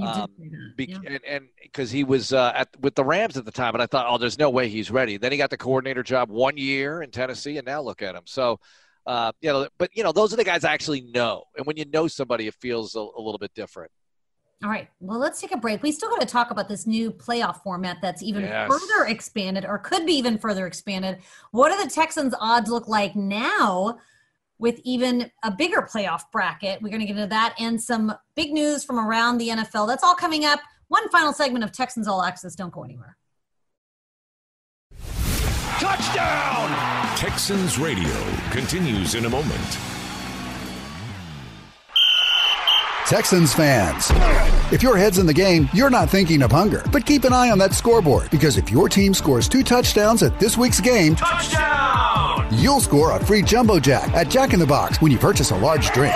Um, be- yeah. and and because he was uh, at with the Rams at the time, and I thought, oh, there's no way he's ready. Then he got the coordinator job one year in Tennessee, and now look at him. So, uh, you know, but you know, those are the guys I actually know, and when you know somebody, it feels a, a little bit different. All right. Well, let's take a break. We still got to talk about this new playoff format that's even Yes. further expanded or could be even further expanded. What do the Texans' odds look like now with even a bigger playoff bracket? We're going to get into that and some big news from around the NFL. That's all coming up. One final segment of Texans All Access. Don't go anywhere. Touchdown! Texans Radio continues in a moment. Texans fans. If your head's in the game, you're not thinking of hunger. But keep an eye on that scoreboard because if your team scores two touchdowns at this week's game, Touchdown! you'll score a free jumbo jack at Jack in the Box when you purchase a large drink.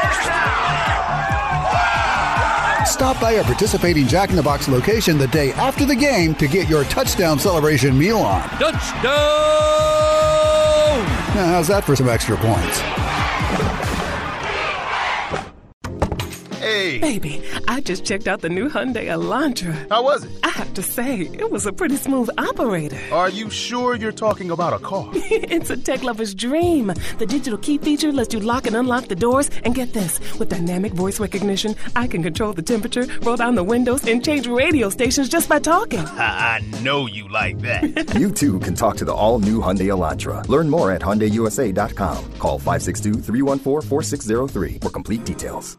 Stop by a participating Jack in the Box location the day after the game to get your touchdown celebration meal on. Touchdown! Now, how's that for some extra points? Hey. Baby, I just checked out the new Hyundai Elantra. How was it? I have to say, it was a pretty smooth operator. Are you sure you're talking about a car? it's a tech lover's dream. The digital key feature lets you lock and unlock the doors. And get this with dynamic voice recognition, I can control the temperature, roll down the windows, and change radio stations just by talking. I know you like that. you too can talk to the all-new Hyundai Elantra. Learn more at HyundaiUSA.com. Call 562-314-4603 for complete details.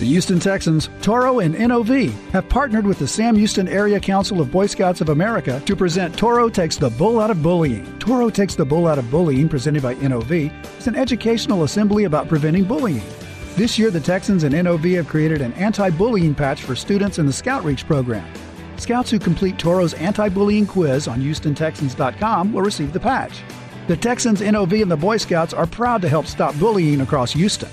The Houston Texans, Toro, and NOV have partnered with the Sam Houston Area Council of Boy Scouts of America to present Toro Takes the Bull Out of Bullying. Toro Takes the Bull Out of Bullying, presented by NOV, is an educational assembly about preventing bullying. This year, the Texans and NOV have created an anti bullying patch for students in the Scout Reach program. Scouts who complete Toro's anti bullying quiz on HoustonTexans.com will receive the patch. The Texans, NOV, and the Boy Scouts are proud to help stop bullying across Houston.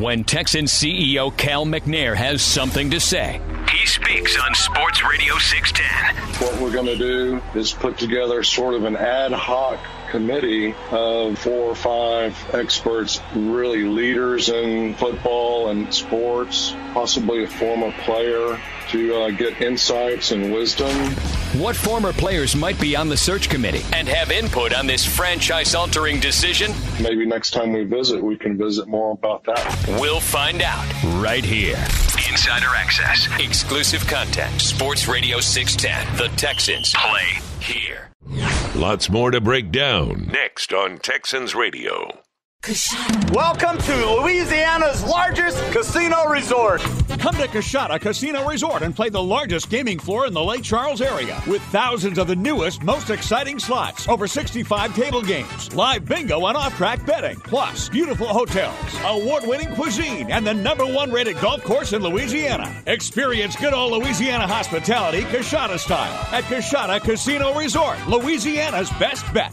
When Texan CEO Cal McNair has something to say, He speaks on Sports Radio 610. What we're going to do is put together sort of an ad hoc committee of four or five experts, really leaders in football and sports, possibly a former player, to uh, get insights and wisdom. what former players might be on the search committee and have input on this franchise altering decision? Maybe next time we visit, we can visit more about that. We'll find out right here. Insider access. Exclusive content. Sports Radio 610. The Texans play here. Lots more to break down next on Texans Radio. Welcome to Louisiana's largest casino resort. Come to Coushatta Casino Resort and play the largest gaming floor in the Lake Charles area with thousands of the newest, most exciting slots, over 65 table games, live bingo and off-track betting, plus beautiful hotels, award-winning cuisine, and the number one rated golf course in Louisiana. Experience good old Louisiana hospitality Coushatta style at Coushatta Casino Resort, Louisiana's best bet.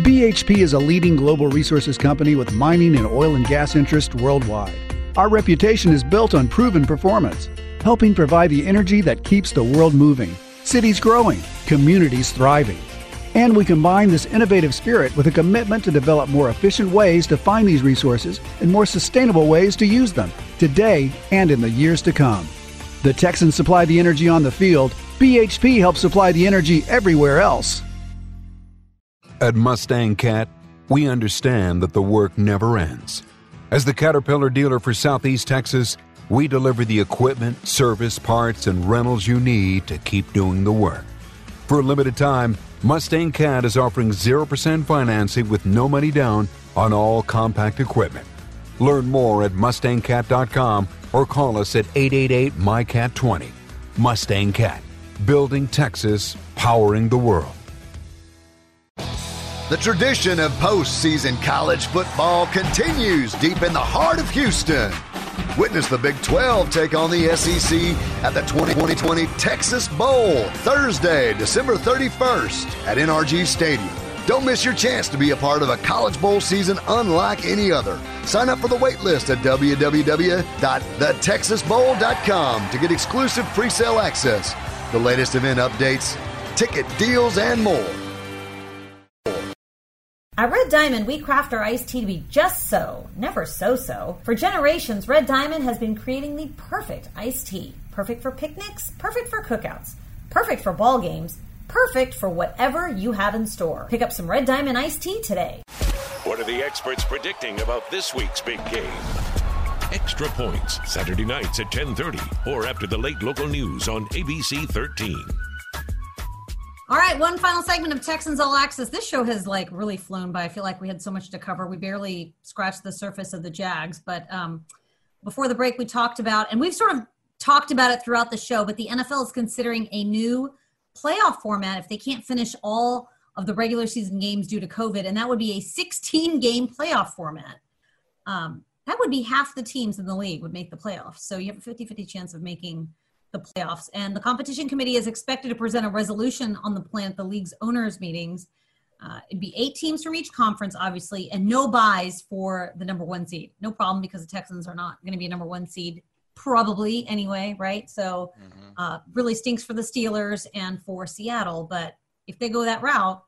BHP is a leading global resources company with mining and oil and gas interests worldwide. Our reputation is built on proven performance, helping provide the energy that keeps the world moving, cities growing, communities thriving. And we combine this innovative spirit with a commitment to develop more efficient ways to find these resources and more sustainable ways to use them today and in the years to come. The Texans supply the energy on the field, BHP helps supply the energy everywhere else. At Mustang Cat, we understand that the work never ends. As the Caterpillar dealer for Southeast Texas, we deliver the equipment, service, parts, and rentals you need to keep doing the work. For a limited time, Mustang Cat is offering 0% financing with no money down on all compact equipment. Learn more at mustangcat.com or call us at 888 MyCat20. Mustang Cat, building Texas, powering the world. The tradition of postseason college football continues deep in the heart of Houston. Witness the Big 12 take on the SEC at the 2020 Texas Bowl Thursday, December 31st at NRG Stadium. Don't miss your chance to be a part of a college bowl season unlike any other. Sign up for the waitlist at www.thetexasbowl.com to get exclusive pre-sale access, the latest event updates, ticket deals, and more. At Red Diamond, we craft our iced tea to be just so, never so so. For generations, Red Diamond has been creating the perfect iced tea. Perfect for picnics, perfect for cookouts, perfect for ball games, perfect for whatever you have in store. Pick up some Red Diamond iced tea today. What are the experts predicting about this week's big game? Extra Points, Saturday nights at 10:30 or after the late local news on ABC 13. All right, one final segment of Texans All Access. This show has like really flown by. I feel like we had so much to cover. We barely scratched the surface of the Jags. But um, before the break, we talked about, and we've sort of talked about it throughout the show, but the NFL is considering a new playoff format if they can't finish all of the regular season games due to COVID, and that would be a 16 game playoff format. Um, that would be half the teams in the league would make the playoffs. So you have a 50 50 chance of making the playoffs. And the competition committee is expected to present a resolution on the plan at the league's owners' meetings. Uh, it'd be eight teams from each conference, obviously, and no byes for the number one seed. No problem because the Texans are not going to be a number one seed, probably anyway, right? So, uh, really stinks for the Steelers and for Seattle. But if they go that route,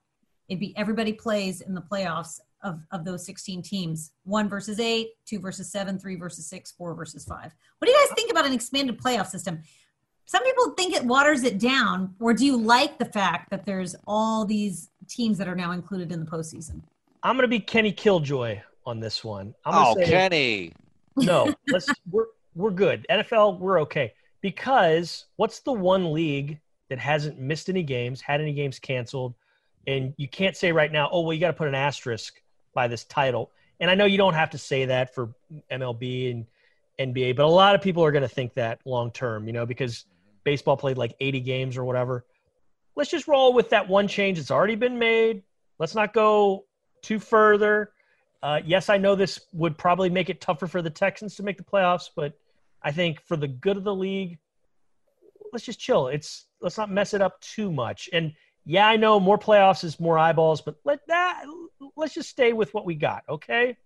it'd be everybody plays in the playoffs of, of those 16 teams one versus eight, two versus seven, three versus six, four versus five. What do you guys think about an expanded playoff system? Some people think it waters it down, or do you like the fact that there's all these teams that are now included in the postseason? I'm going to be Kenny Killjoy on this one. I'm gonna Oh, say- Kenny. No, let's we're we're good. NFL, we're okay because what's the one league that hasn't missed any games, had any games canceled, and you can't say right now, oh well, you got to put an asterisk by this title. And I know you don't have to say that for MLB and NBA, but a lot of people are going to think that long term, you know, because baseball played like 80 games or whatever. Let's just roll with that one change that's already been made. Let's not go too further. Uh, yes, I know this would probably make it tougher for the Texans to make the playoffs, but I think for the good of the league, let's just chill. It's let's not mess it up too much. And yeah, I know more playoffs is more eyeballs, but let that let's just stay with what we got, okay?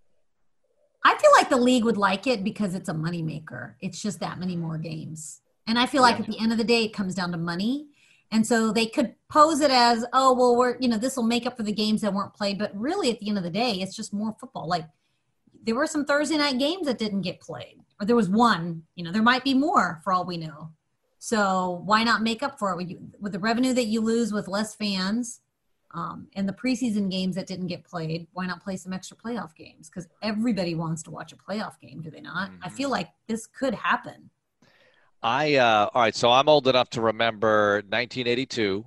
I feel like the league would like it because it's a moneymaker. It's just that many more games. And I feel like at the end of the day, it comes down to money. And so they could pose it as, oh, well, we're, you know, this will make up for the games that weren't played. But really, at the end of the day, it's just more football. Like there were some Thursday night games that didn't get played, or there was one, you know, there might be more for all we know. So why not make up for it with, you, with the revenue that you lose with less fans um, and the preseason games that didn't get played? Why not play some extra playoff games? Because everybody wants to watch a playoff game, do they not? I feel like this could happen. I uh, all right. So I'm old enough to remember 1982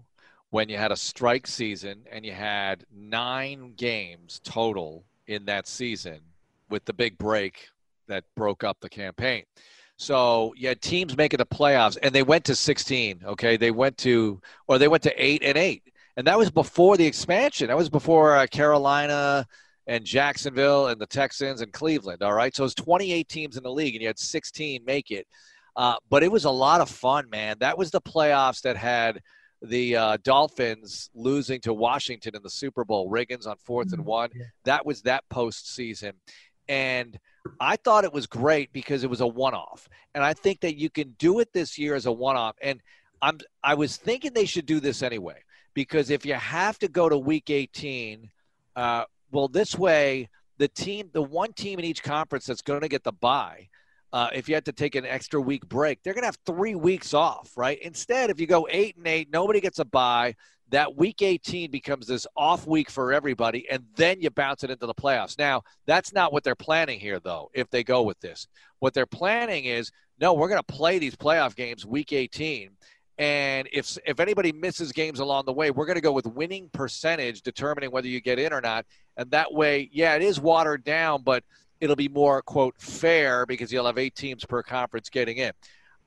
when you had a strike season and you had nine games total in that season with the big break that broke up the campaign. So you had teams making the playoffs, and they went to 16. Okay, they went to or they went to eight and eight, and that was before the expansion. That was before uh, Carolina and Jacksonville and the Texans and Cleveland. All right, so it was 28 teams in the league, and you had 16 make it. Uh, but it was a lot of fun, man. That was the playoffs that had the uh, Dolphins losing to Washington in the Super Bowl. Riggins on 4th and one. That was that postseason. And I thought it was great because it was a one off. And I think that you can do it this year as a one off. And I'm I was thinking they should do this anyway. Because if you have to go to week 18, uh, well, this way, the team, the one team in each conference that's going to get the bye uh, if you had to take an extra week break, they're going to have three weeks off, right? Instead, if you go eight and eight, nobody gets a bye. That week 18 becomes this off week for everybody, and then you bounce it into the playoffs. Now, that's not what they're planning here, though, if they go with this. What they're planning is no, we're going to play these playoff games week 18. And if, if anybody misses games along the way, we're going to go with winning percentage, determining whether you get in or not. And that way, yeah, it is watered down, but it'll be more quote fair because you'll have eight teams per conference getting in.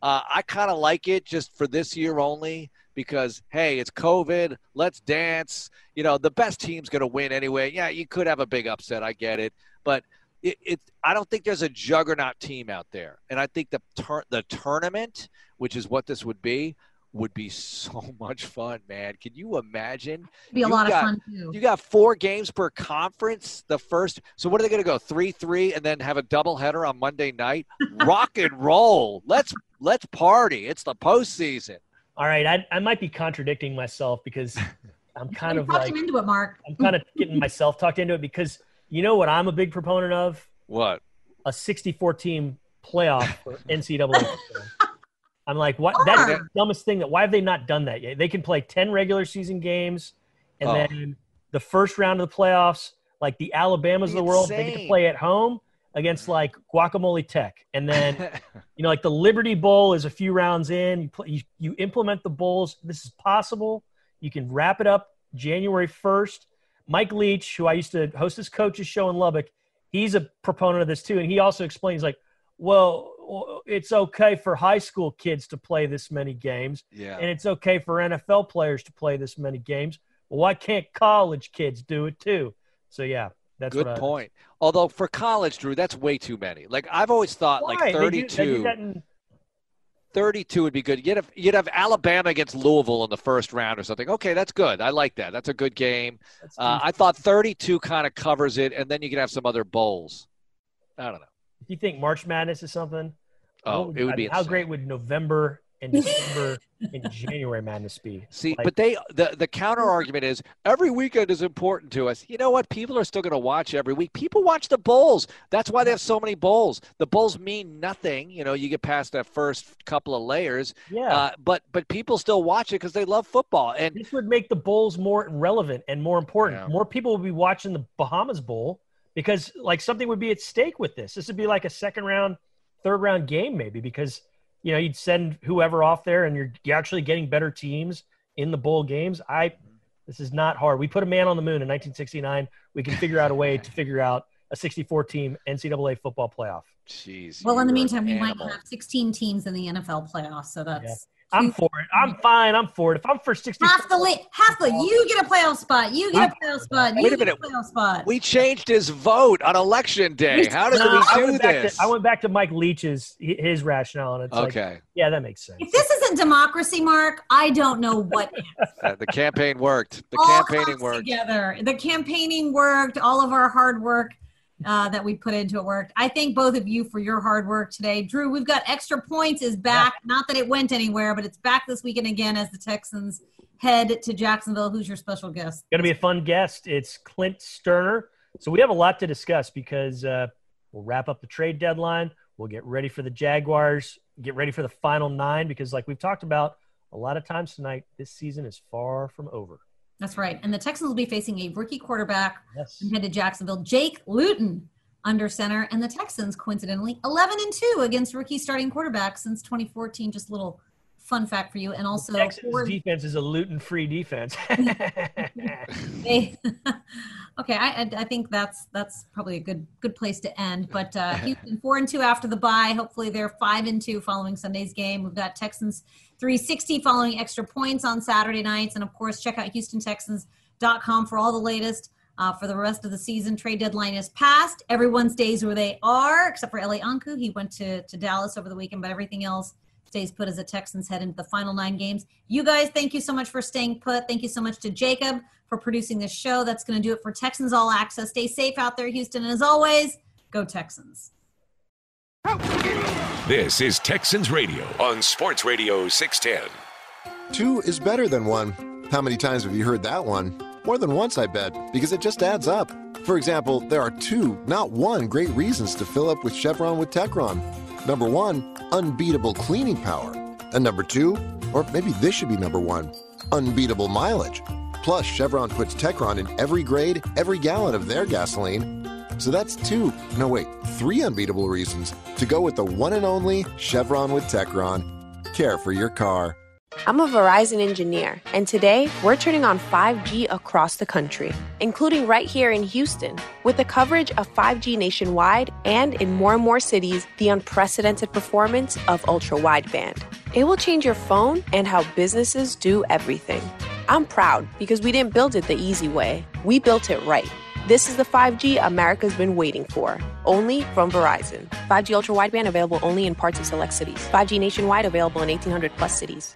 Uh, I kind of like it just for this year only because hey, it's COVID. Let's dance. You know, the best team's going to win anyway. Yeah, you could have a big upset. I get it, but it, it, I don't think there's a juggernaut team out there, and I think the tur- the tournament, which is what this would be, would be so much fun, man. Can you imagine? It'd be a You lot got- of fun too. You got four games per conference. The first, so what are they going to go three three, and then have a doubleheader on Monday night? Rock and roll. Let's let's party. It's the postseason. All right, I, I might be contradicting myself because I'm kind you of talked like him into it, Mark. I'm kind of getting myself talked into it because you know what I'm a big proponent of What? a 64 team playoff for NCAA. I'm like, what? That's the ah. dumbest thing. That why have they not done that yet? They can play 10 regular season games, and Oh. then the first round of the playoffs, like the Alabamas of the world, they get to play at home against like Guacamole Tech, and then you know, like the Liberty Bowl is a few rounds in. You, play, you you implement the bowls. This is possible. You can wrap it up January 1st. Mike Leach, who I used to host his coaches show in Lubbock, he's a proponent of this too, and he also explains like, well, it's okay for high school kids to play this many games, Yeah. and it's okay for NFL players to play this many games. Well, why can't college kids do it too? So yeah, that's Good point. Although for college, Drew, that's way too many. Like I've always thought, Why? like They do- they do 32. 32 would be good. You'd have you'd have Alabama against Louisville in the first round or something. Okay, that's good. I like that. That's a good game. Uh, I thought 32 kind of covers it, and then you can have some other bowls. I don't know. Do you think March Madness is something? Oh, it would be how insane. great would November and December and January Madness be? See, Like, but they the the counter argument is every weekend is important to us. You know what? People are still going to watch every week. People watch the bowls. That's why they have so many bowls. The bowls mean nothing. You know, you get past that first couple of layers. Yeah. Uh, but but people still watch it because they love football. And this would make the bowls more relevant and more important. More people would be watching the Bahamas Bowl because like something would be at stake with this. This would be like a second round, third round game maybe because you know you'd send whoever off there and you're, you're actually getting better teams in the bowl games. I this is not hard. We put a man on the moon in 1969. We can figure out a way to figure out a 64 team NCAA football playoff. Jeez. Well, in the you're an meantime, we might have 16 teams in the NFL playoffs, so that's I'm for it. I'm fine. I'm for it. If I'm for 60, half the li- half the you get a playoff spot, you get a playoff spot, you Wait a get minute. a playoff spot. We changed his vote on election day. How did No, I we do went back this? To, I went back to Mike Leach's his rationale, and it's like, Okay. yeah, that makes sense. If this isn't democracy, Mark, I don't know what is. Uh, the campaign worked. The all campaigning worked. together. The campaigning worked. All of our hard work uh, that we put into it worked. I thank both of you for your hard work today. Drew, we've got extra points is back. Yeah. Not that it went anywhere, but it's back this weekend again as the Texans head to Jacksonville. Who's your special guest? Going to be a fun guest. It's Clint Stoerner. So we have a lot to discuss because uh, we'll wrap up the trade deadline. We'll get ready for the Jaguars. Get ready for the final nine because, like we've talked about a lot of times tonight, this season is far from over. That's right. And the Texans will be facing a rookie quarterback yes. and head to Jacksonville, Jake Luton under center. And the Texans, coincidentally, 11 and 2 against rookie starting quarterbacks since 2014. Just a little fun fact for you. And also, the Texans defense is a Luton free defense. they, okay, I, I think that's that's probably a good good place to end. But uh, Houston four and two after the bye. Hopefully, they're five and two following Sunday's game. We've got Texans 360 following extra points on Saturday nights, and of course, check out HoustonTexans.com for all the latest. Uh, for the rest of the season, trade deadline is passed. Everyone stays where they are, except for Eli Ankou. He went to, to Dallas over the weekend, but everything else stays put as the Texans head into the final nine games. You guys, thank you so much for staying put. Thank you so much to Jacob for producing this show. That's going to do it for Texans All Access. Stay safe out there, Houston. And as always, go Texans. This is Texans Radio on Sports Radio 610. Two is better than one. How many times have you heard that one? More than once, I bet, because it just adds up. For example, there are two, not one, great reasons to fill up with Chevron with Techron. Number one, unbeatable cleaning power. And number two, or maybe this should be number one, unbeatable mileage. Plus, Chevron puts Techron in every grade, every gallon of their gasoline. So that's two, no wait, three unbeatable reasons to go with the one and only Chevron with Techron. Care for your car. I'm a Verizon engineer, and today we're turning on 5G across the country, including right here in Houston, with the coverage of 5G nationwide and in more and more cities, the unprecedented performance of ultra wideband. It will change your phone and how businesses do everything. I'm proud because we didn't build it the easy way, we built it right. This is the 5G America's been waiting for, only from Verizon. 5G ultra wideband available only in parts of select cities. 5G nationwide available in 1800 plus cities.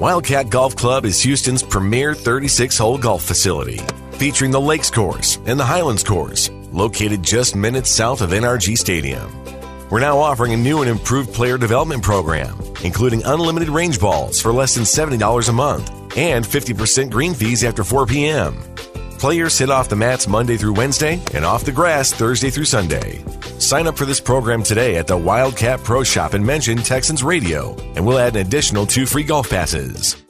Wildcat Golf Club is Houston's premier 36 hole golf facility, featuring the Lakes Course and the Highlands Course, located just minutes south of NRG Stadium. We're now offering a new and improved player development program, including unlimited range balls for less than $70 a month and 50% green fees after 4 p.m. Players hit off the mats Monday through Wednesday and off the grass Thursday through Sunday. Sign up for this program today at the Wildcat Pro Shop and mention Texans Radio, and we'll add an additional two free golf passes.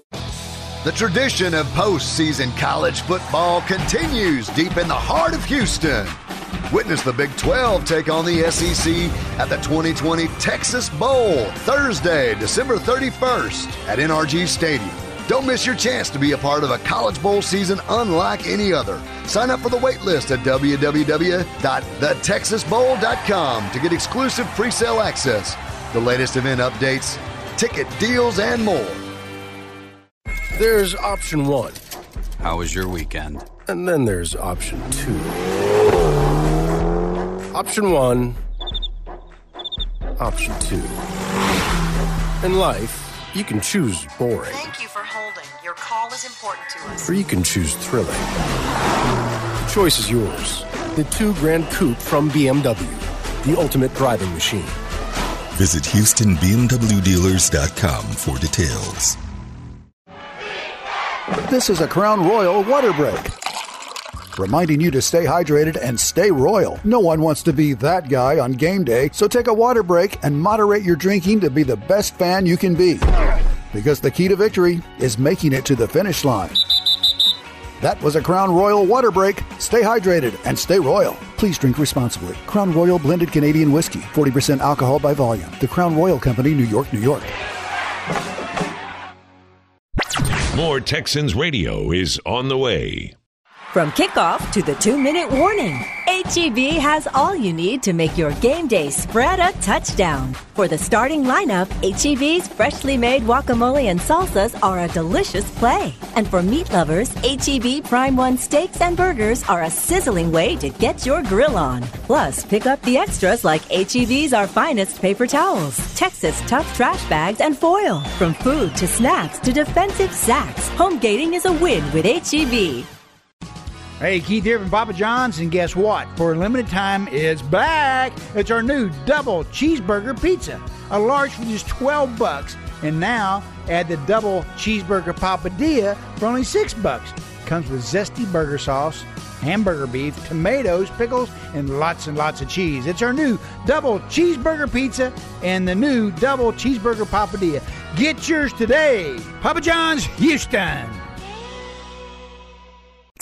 The tradition of postseason college football continues deep in the heart of Houston. Witness the Big 12 take on the SEC at the 2020 Texas Bowl Thursday, December 31st at NRG Stadium. Don't miss your chance to be a part of a College Bowl season unlike any other. Sign up for the waitlist at www.thetexasbowl.com to get exclusive pre-sale access, the latest event updates, ticket deals, and more. There's option one. How was your weekend? And then there's option two. Option one. Option two. In life, you can choose boring. Thank you for holding. Your call is important to us. Or you can choose thrilling. The choice is yours. The two Gran Coupe from BMW, the ultimate driving machine. Visit HoustonBMWDealers.com for details. This is a Crown Royal water break. Reminding you to stay hydrated and stay royal. No one wants to be that guy on game day, so take a water break and moderate your drinking to be the best fan you can be. Because the key to victory is making it to the finish line. That was a Crown Royal water break. Stay hydrated and stay royal. Please drink responsibly. Crown Royal blended Canadian whiskey, 40% alcohol by volume. The Crown Royal Company, New York, New York. More Texans Radio is on the way. From kickoff to the two minute warning, HEB has all you need to make your game day spread a touchdown. For the starting lineup, HEB's freshly made guacamole and salsas are a delicious play. And for meat lovers, HEB Prime One steaks and burgers are a sizzling way to get your grill on. Plus, pick up the extras like HEB's Our Finest paper towels, Texas Tough trash bags, and foil. From food to snacks to defensive sacks, home gating is a win with HEB. Hey, Keith here from Papa John's, and guess what? For a limited time, it's back. It's our new double cheeseburger pizza, a large for just 12 bucks, and now add the double cheeseburger papadia for only six bucks. Comes with zesty burger sauce, hamburger beef, tomatoes, pickles, and lots and lots of cheese. It's our new double cheeseburger pizza and the new double cheeseburger papadia. Get yours today. Papa John's, Houston.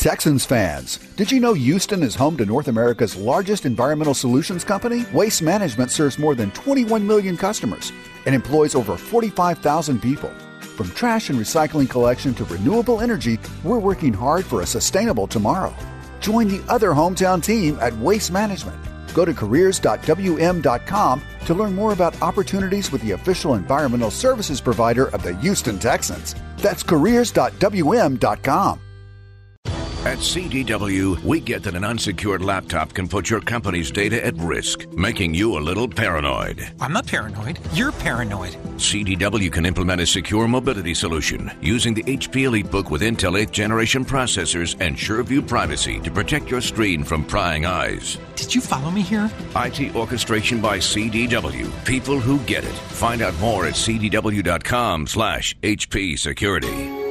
Texans fans, did you know Houston is home to North America's largest environmental solutions company? Waste Management serves more than 21 million customers and employs over 45,000 people. From trash and recycling collection to renewable energy, we're working hard for a sustainable tomorrow. Join the other hometown team at Waste Management. Go to careers.wm.com to learn more about opportunities with the official environmental services provider of the Houston Texans. That's careers.wm.com. At CDW, we get that an unsecured laptop can put your company's data at risk, making you a little paranoid. I'm not paranoid. You're paranoid. CDW can implement a secure mobility solution using the HP EliteBook with Intel 8th generation processors and SureView privacy to protect your screen from prying eyes. Did you follow me here? IT orchestration by CDW. People who get it. Find out more at cdw.com slash HP security.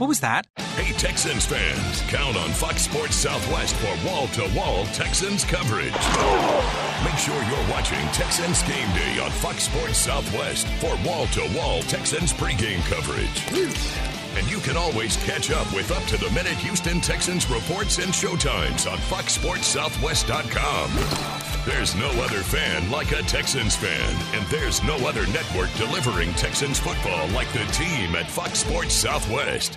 What was that? Hey, Texans fans, count on Fox Sports Southwest for wall to wall Texans coverage. Make sure you're watching Texans Game Day on Fox Sports Southwest for wall to wall Texans pregame coverage. And you can always catch up with up to the minute Houston Texans reports and showtimes on FoxSportsSouthwest.com. There's no other fan like a Texans fan, and there's no other network delivering Texans football like the team at Fox Sports Southwest.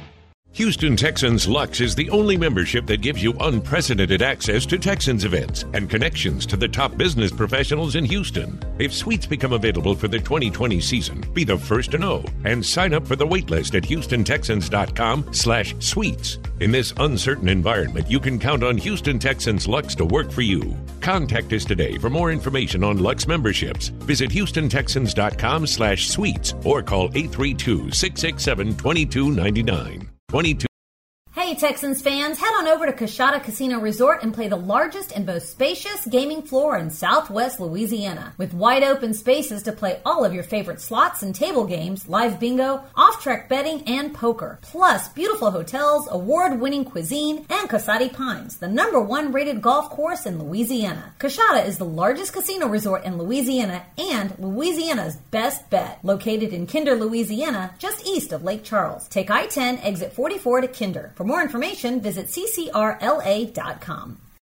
Houston Texans Lux is the only membership that gives you unprecedented access to Texans events and connections to the top business professionals in Houston. If suites become available for the 2020 season, be the first to know and sign up for the waitlist at houstontexans.com slash suites. In this uncertain environment, you can count on Houston Texans Lux to work for you. Contact us today for more information on Lux memberships. Visit houstontexans.com slash suites or call 832-667-2299. 22 Hey Texans fans, head on over to Coushatta Casino Resort and play the largest and most spacious gaming floor in southwest Louisiana. With wide open spaces to play all of your favorite slots and table games, live bingo, off-track betting, and poker. Plus, beautiful hotels, award-winning cuisine, and Koasati Pines, the number one rated golf course in Louisiana. Coushatta is the largest casino resort in Louisiana and Louisiana's best bet. Located in Kinder, Louisiana, just east of Lake Charles. Take I-10, exit 44 to Kinder. For more information, visit ccrla.com.